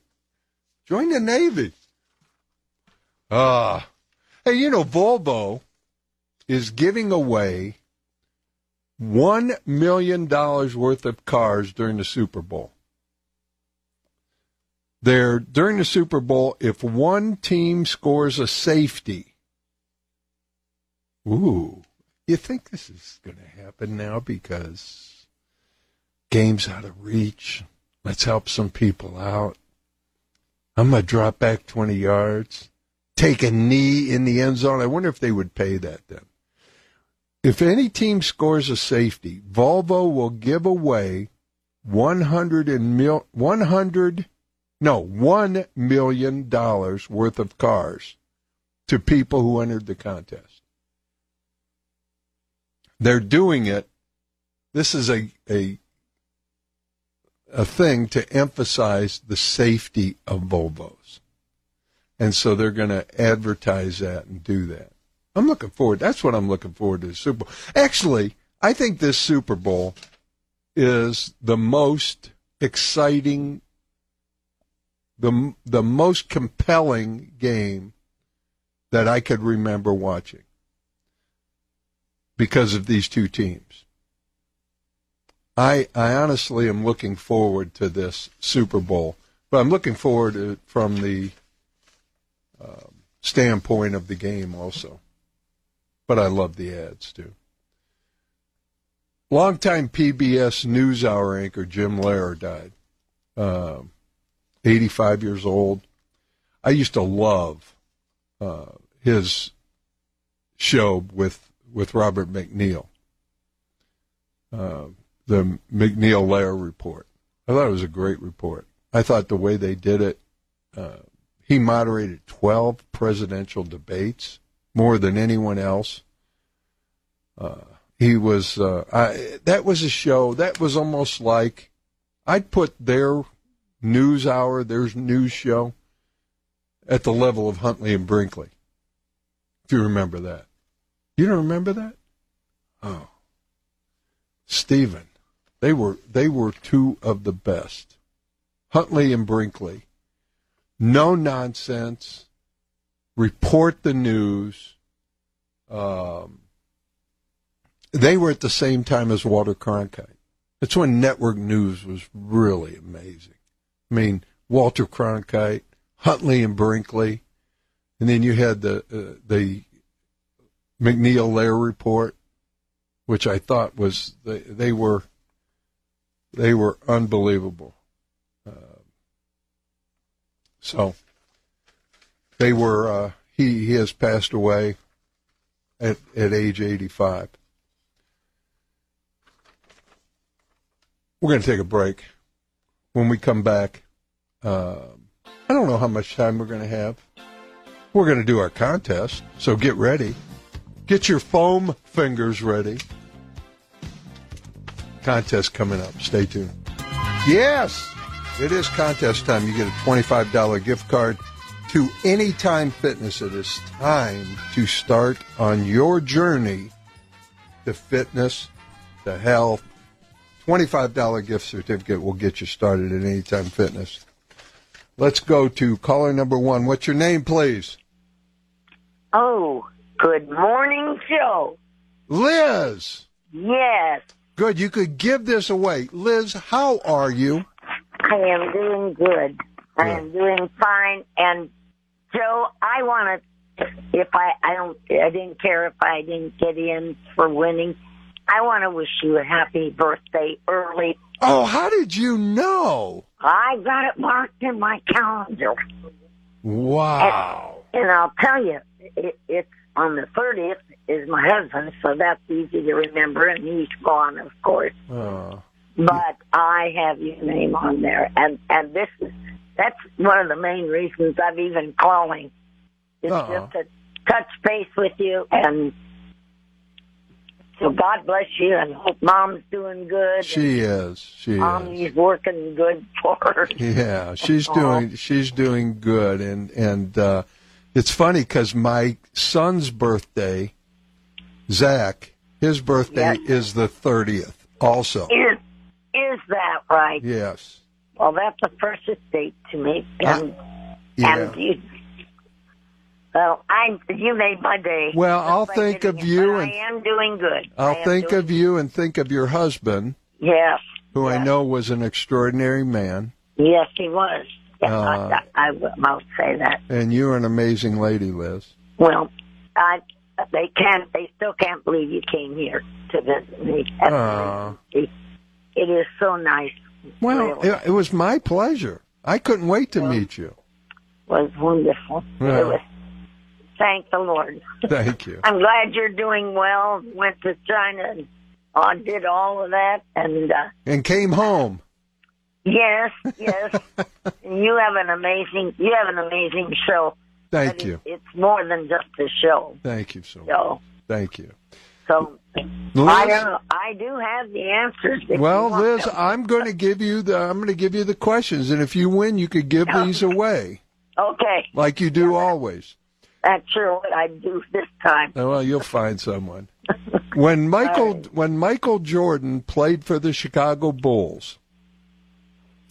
Join the Navy. Ah. Hey, you know, Volvo is giving away $1 million worth of cars during the Super Bowl. There, during the Super Bowl, if one team scores a safety, ooh, you think this is going to happen now because game's out of reach. Let's help some people out. I'm going to drop back 20 yards, take a knee in the end zone. I wonder if they would pay that then. If any team scores a safety, Volvo will give away 100 and mil, 100 no, 1 million dollars worth of cars to people who entered the contest. They're doing it. This is a a a thing to emphasize the safety of Volvos. And so they're going to advertise that and do that. I'm looking forward. That's what I'm looking forward to the Super Bowl. Actually, I think this Super Bowl is the most exciting, the the most compelling game that I could remember watching because of these two teams. I I honestly am looking forward to this Super Bowl, but I'm looking forward to from the uh, standpoint of the game also but I love the ads too. Longtime PBS NewsHour anchor Jim Lehrer died, uh, 85 years old. I used to love uh, his show with with Robert MacNeil, uh, the MacNeil Lehrer report. I thought it was a great report. I thought the way they did it, uh, he moderated 12 presidential debates more than anyone else. Uh, he was uh, I, that was a show that was almost like I'd put their news hour, their news show, at the level of Huntley and Brinkley. If you remember that, you don't remember that? Oh, Stephen, they were they were two of the best. Huntley and Brinkley. No nonsense. Report the news. Um, they were at the same time as Walter Cronkite. That's when network news was really amazing. I mean, Walter Cronkite, Huntley and Brinkley, and then you had the uh, the MacNeil Lehrer report, which I thought was they they were they were unbelievable. Uh, so they were. Uh, he he has passed away at at age eighty five. We're going to take a break. When we come back, uh, I don't know how much time we're going to have. We're going to do our contest, so get ready. Get your foam fingers ready. Contest coming up. Stay tuned. Yes, it is contest time. You get a $25 gift card to Anytime Fitness. It is time to start on your journey to fitness, to health. $25 gift certificate will get you started at Anytime Fitness. Let's go to caller number one. What's your name, please? Oh, good morning, Joe. Liz. Yes, Good. You could give this away. Liz, how are you? I am doing good. I am doing fine. And Joe, I want to. If I, I don't, I didn't care if I didn't get in for winning. I want to wish you a happy birthday early. Oh, how did you know? I got it marked in my calendar, Wow. and I'll tell you, it, it's on the thirtieth. Is my husband, so that's easy to remember, and he's gone, of course. Oh, but I have your name on there, and and this is that's one of the main reasons I'm even calling. It's Uh-uh. just to touch base with you, and so God bless you, and hope Mom's doing good. she is. She and is. Mommy's working good for her. Yeah, she's doing she's doing good, and and uh, it's funny because my son's birthday, Zach, his birthday Yes. is the thirtieth. Also, Is is that right? yes, Well, that's the first date to me, and yeah. and you. Well, I you made my day. Well, I'll think of you and- I am doing good. I'll think of you and think of your husband, Yes. who I know was an extraordinary man, Yes, he was. Yeah, Uh, I, I, will I'll say that. and you're an amazing lady, Liz. Well, I they can't. They still can't believe you came here to visit me. Aw. it, it is so nice. Well, really. it, it was my pleasure. I couldn't wait to meet you. was wonderful. Yeah. It was. Thank the Lord. Thank you. I'm glad you're doing well. Went to China and uh, did all of that, and uh, And came home. Yes, yes. You have an amazing. You have an amazing show. Thank you. it- It's more than just a show. Thank you so much. So, Thank you. so I Liz? don't know. I do have the answers. Well, Liz, them. I'm going to give you the I'm going to give you the questions, and if you win, you could give these away okay, like you do always. that's sure what I do this time. Oh, Well, you'll find someone. When Michael when Michael Jordan played for the Chicago Bulls,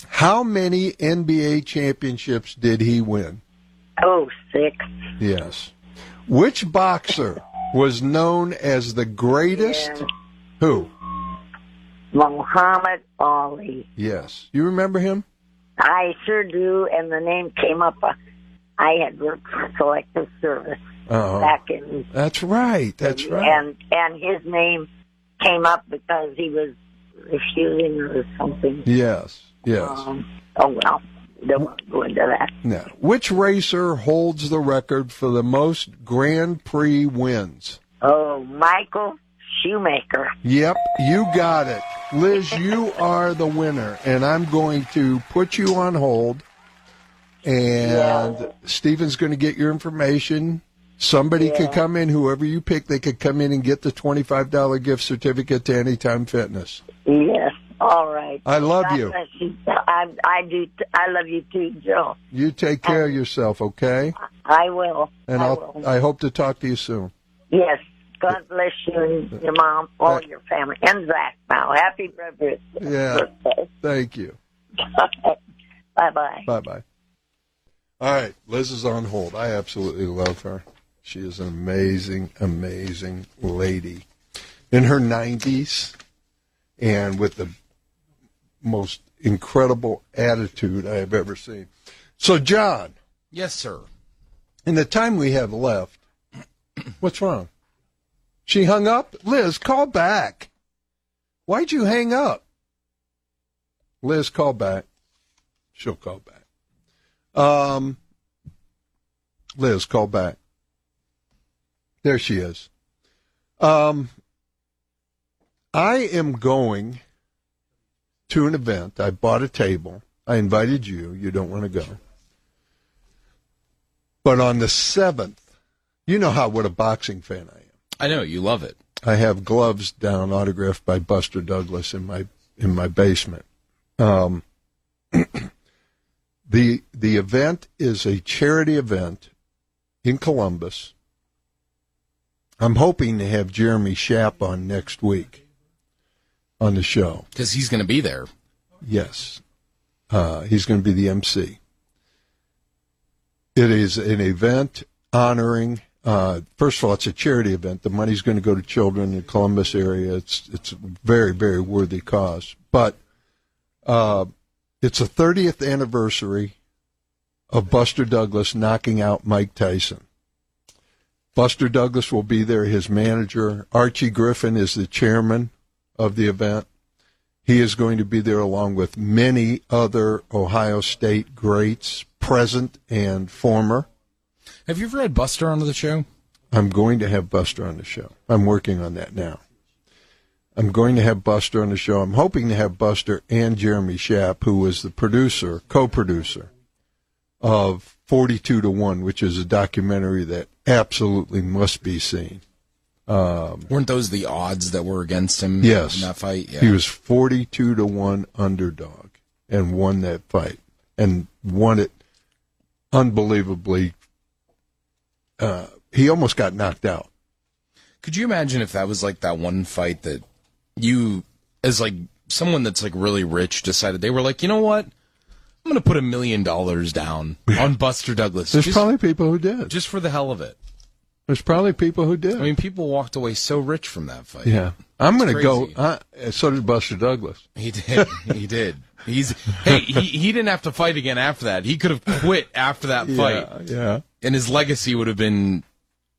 how many NBA championships did he win? Oh, six. Yes. Which boxer was known as the greatest? Yeah. Who? Muhammad Ali. Yes. You remember him? I sure do, and the name came up. Uh, I had worked for Selective Service Oh, back in, that's right. That's right. and and his name came up because he was refusing or something. Yes. Yes. Um, oh well, don't want to go into that. Now, which racer holds the record for the most Grand Prix wins? Oh, Michael Shoemaker. Yep, you got it. Liz, you are the winner, and I'm going to put you on hold. And Stephen's going to get your information. Somebody could come in, whoever you pick, they could come in and get the $25 gift certificate to Anytime Fitness. Yes. All right. I love God you. you. I I do. t- I love you too, Joe. You take care of yourself, okay? I will. And I I'll, will. I hope to talk to you soon. yes. God bless you and your mom, all your family, and Zach. Now, happy birthday. Yeah. Thank you. bye bye. Bye bye. All right, Liz is on hold. I absolutely love her. She is an amazing, amazing lady. In her 90s and with the most incredible attitude I have ever seen. So, John, Yes, sir. in the time we have left, what's wrong? She hung up? Liz, call back. Why'd you hang up? Liz, call back. She'll call back. Um, Liz, call back. There she is. Um, I am going to an event. I bought a table. I invited you. You don't want to go. But on the 7th, you know how what a boxing fan I am. I know you love it. I have gloves down autographed by Buster Douglas in my in my basement. Um, the the event is a charity event in Columbus. I'm hoping to have Jeremy Schaap on next week on the show. Because he's going to be there. Yes. Uh, he's going to be the MC. It is an event honoring, uh, first of all, it's a charity event. The money's going to go to children in the Columbus area. It's, it's a very, very worthy cause. But uh, it's a 30th anniversary of Buster Douglas knocking out Mike Tyson. Buster Douglas will be there. His manager, Archie Griffin, is the chairman of the event. He is going to be there along with many other Ohio State greats, present and former. Have you ever had Buster on the show? I'm going to have Buster on the show. I'm working on that now. I'm going to have Buster on the show. I'm hoping to have Buster and Jeremy Schaap, who was the producer, co-producer of 42 to 1, which is a documentary that absolutely must be seen. Weren't those the odds that were against him Yes. in that fight? Yeah. He was 42 to 1 underdog and won that fight and won it unbelievably. Uh, he almost got knocked out. Could you imagine if that was like that one fight that you, as like someone that's like really rich, decided they were like, you know what? I'm going to put a million dollars down on Buster Douglas. There's just, probably people who did. just for the hell of it. There's probably people who did. I mean, people walked away so rich from that fight. yeah. I'm going to go. Uh, so did Buster Douglas. He did. He did. He's hey. He, he didn't have to fight again after that. He could have quit after that fight, Yeah. Yeah. and his legacy would have been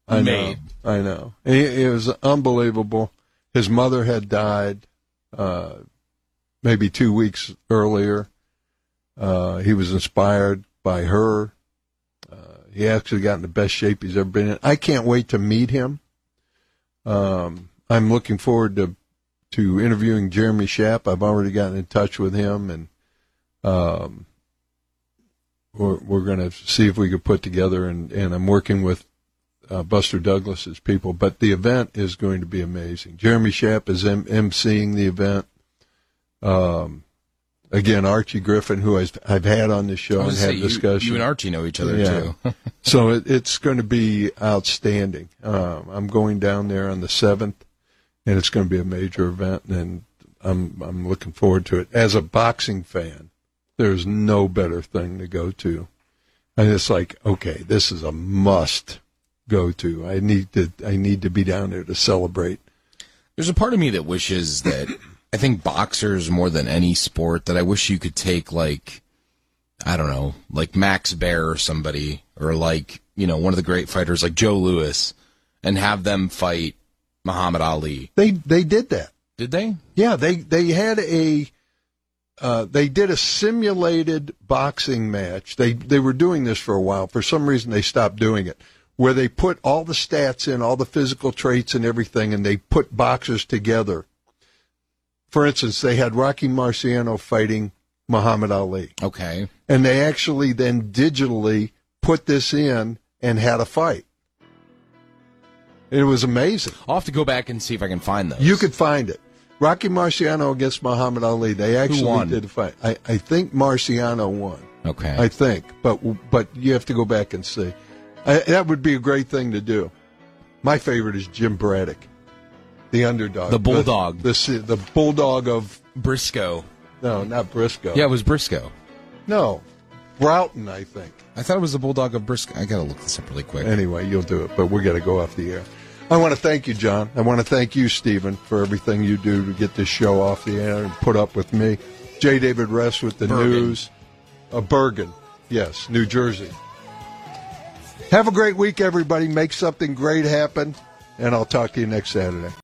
I made. know. I know. It, it was unbelievable. His mother had died uh, maybe two weeks earlier. Uh, he was inspired by her. He actually got in the best shape he's ever been in. I can't wait to meet him. Um, I'm looking forward to to interviewing Jeremy Schaap. I've already gotten in touch with him, and um, we're we're going to see if we could put together. And, and I'm working with uh, Buster Douglas's people. But the event is going to be amazing. Jeremy Schaap is emceeing the event. Um, again, Archie Griffin, who I've, I've had on the show and had gonna say, you, discussion. you and Archie know each other Yeah. too. so it, it's going to be outstanding. Um, I'm going down there on the seventh, and it's going to be a major event, and I'm I'm looking forward to it. As a boxing fan, there's no better thing to go to, and it's like, okay, this is a must go to. I need to I need to be down there to celebrate. There's a part of me that wishes that I think boxers more than any sport that I wish you could take like I don't know, like Max Baer or somebody or like, you know, one of the great fighters like Joe Louis and have them fight Muhammad Ali. They they did that. Did they? Yeah, they they had a uh, they did a simulated boxing match. They they were doing this for a while. For some reason, they stopped doing it. Where they put all the stats in, all the physical traits and everything, and they put boxers together. For instance, they had Rocky Marciano fighting Muhammad Ali, Okay. and they actually then digitally put this in and had a fight. It was amazing. I'll have to go back and see if I can find those. You could find it. Rocky Marciano against Muhammad Ali. They actually did a fight. I, I think Marciano won. Okay. I think, but but you have to go back and see. I, that would be a great thing to do. My favorite is Jim Braddock, the underdog, The bulldog. the the, the bulldog of Briscoe. no, not Briscoe. Yeah, it was Briscoe. no, Broughton, I think. I thought it was the bulldog of Briscoe. I gotta look this up really quick. Anyway, you'll do it, but we're going to go off the air. I want to thank you, John. I want to thank you, Stephen, for everything you do to get this show off the air and put up with me. J. David Rest with the Bergen. news. Uh, Bergen, yes, New Jersey. Have a great week, everybody. Make something great happen, and I'll talk to you next Saturday.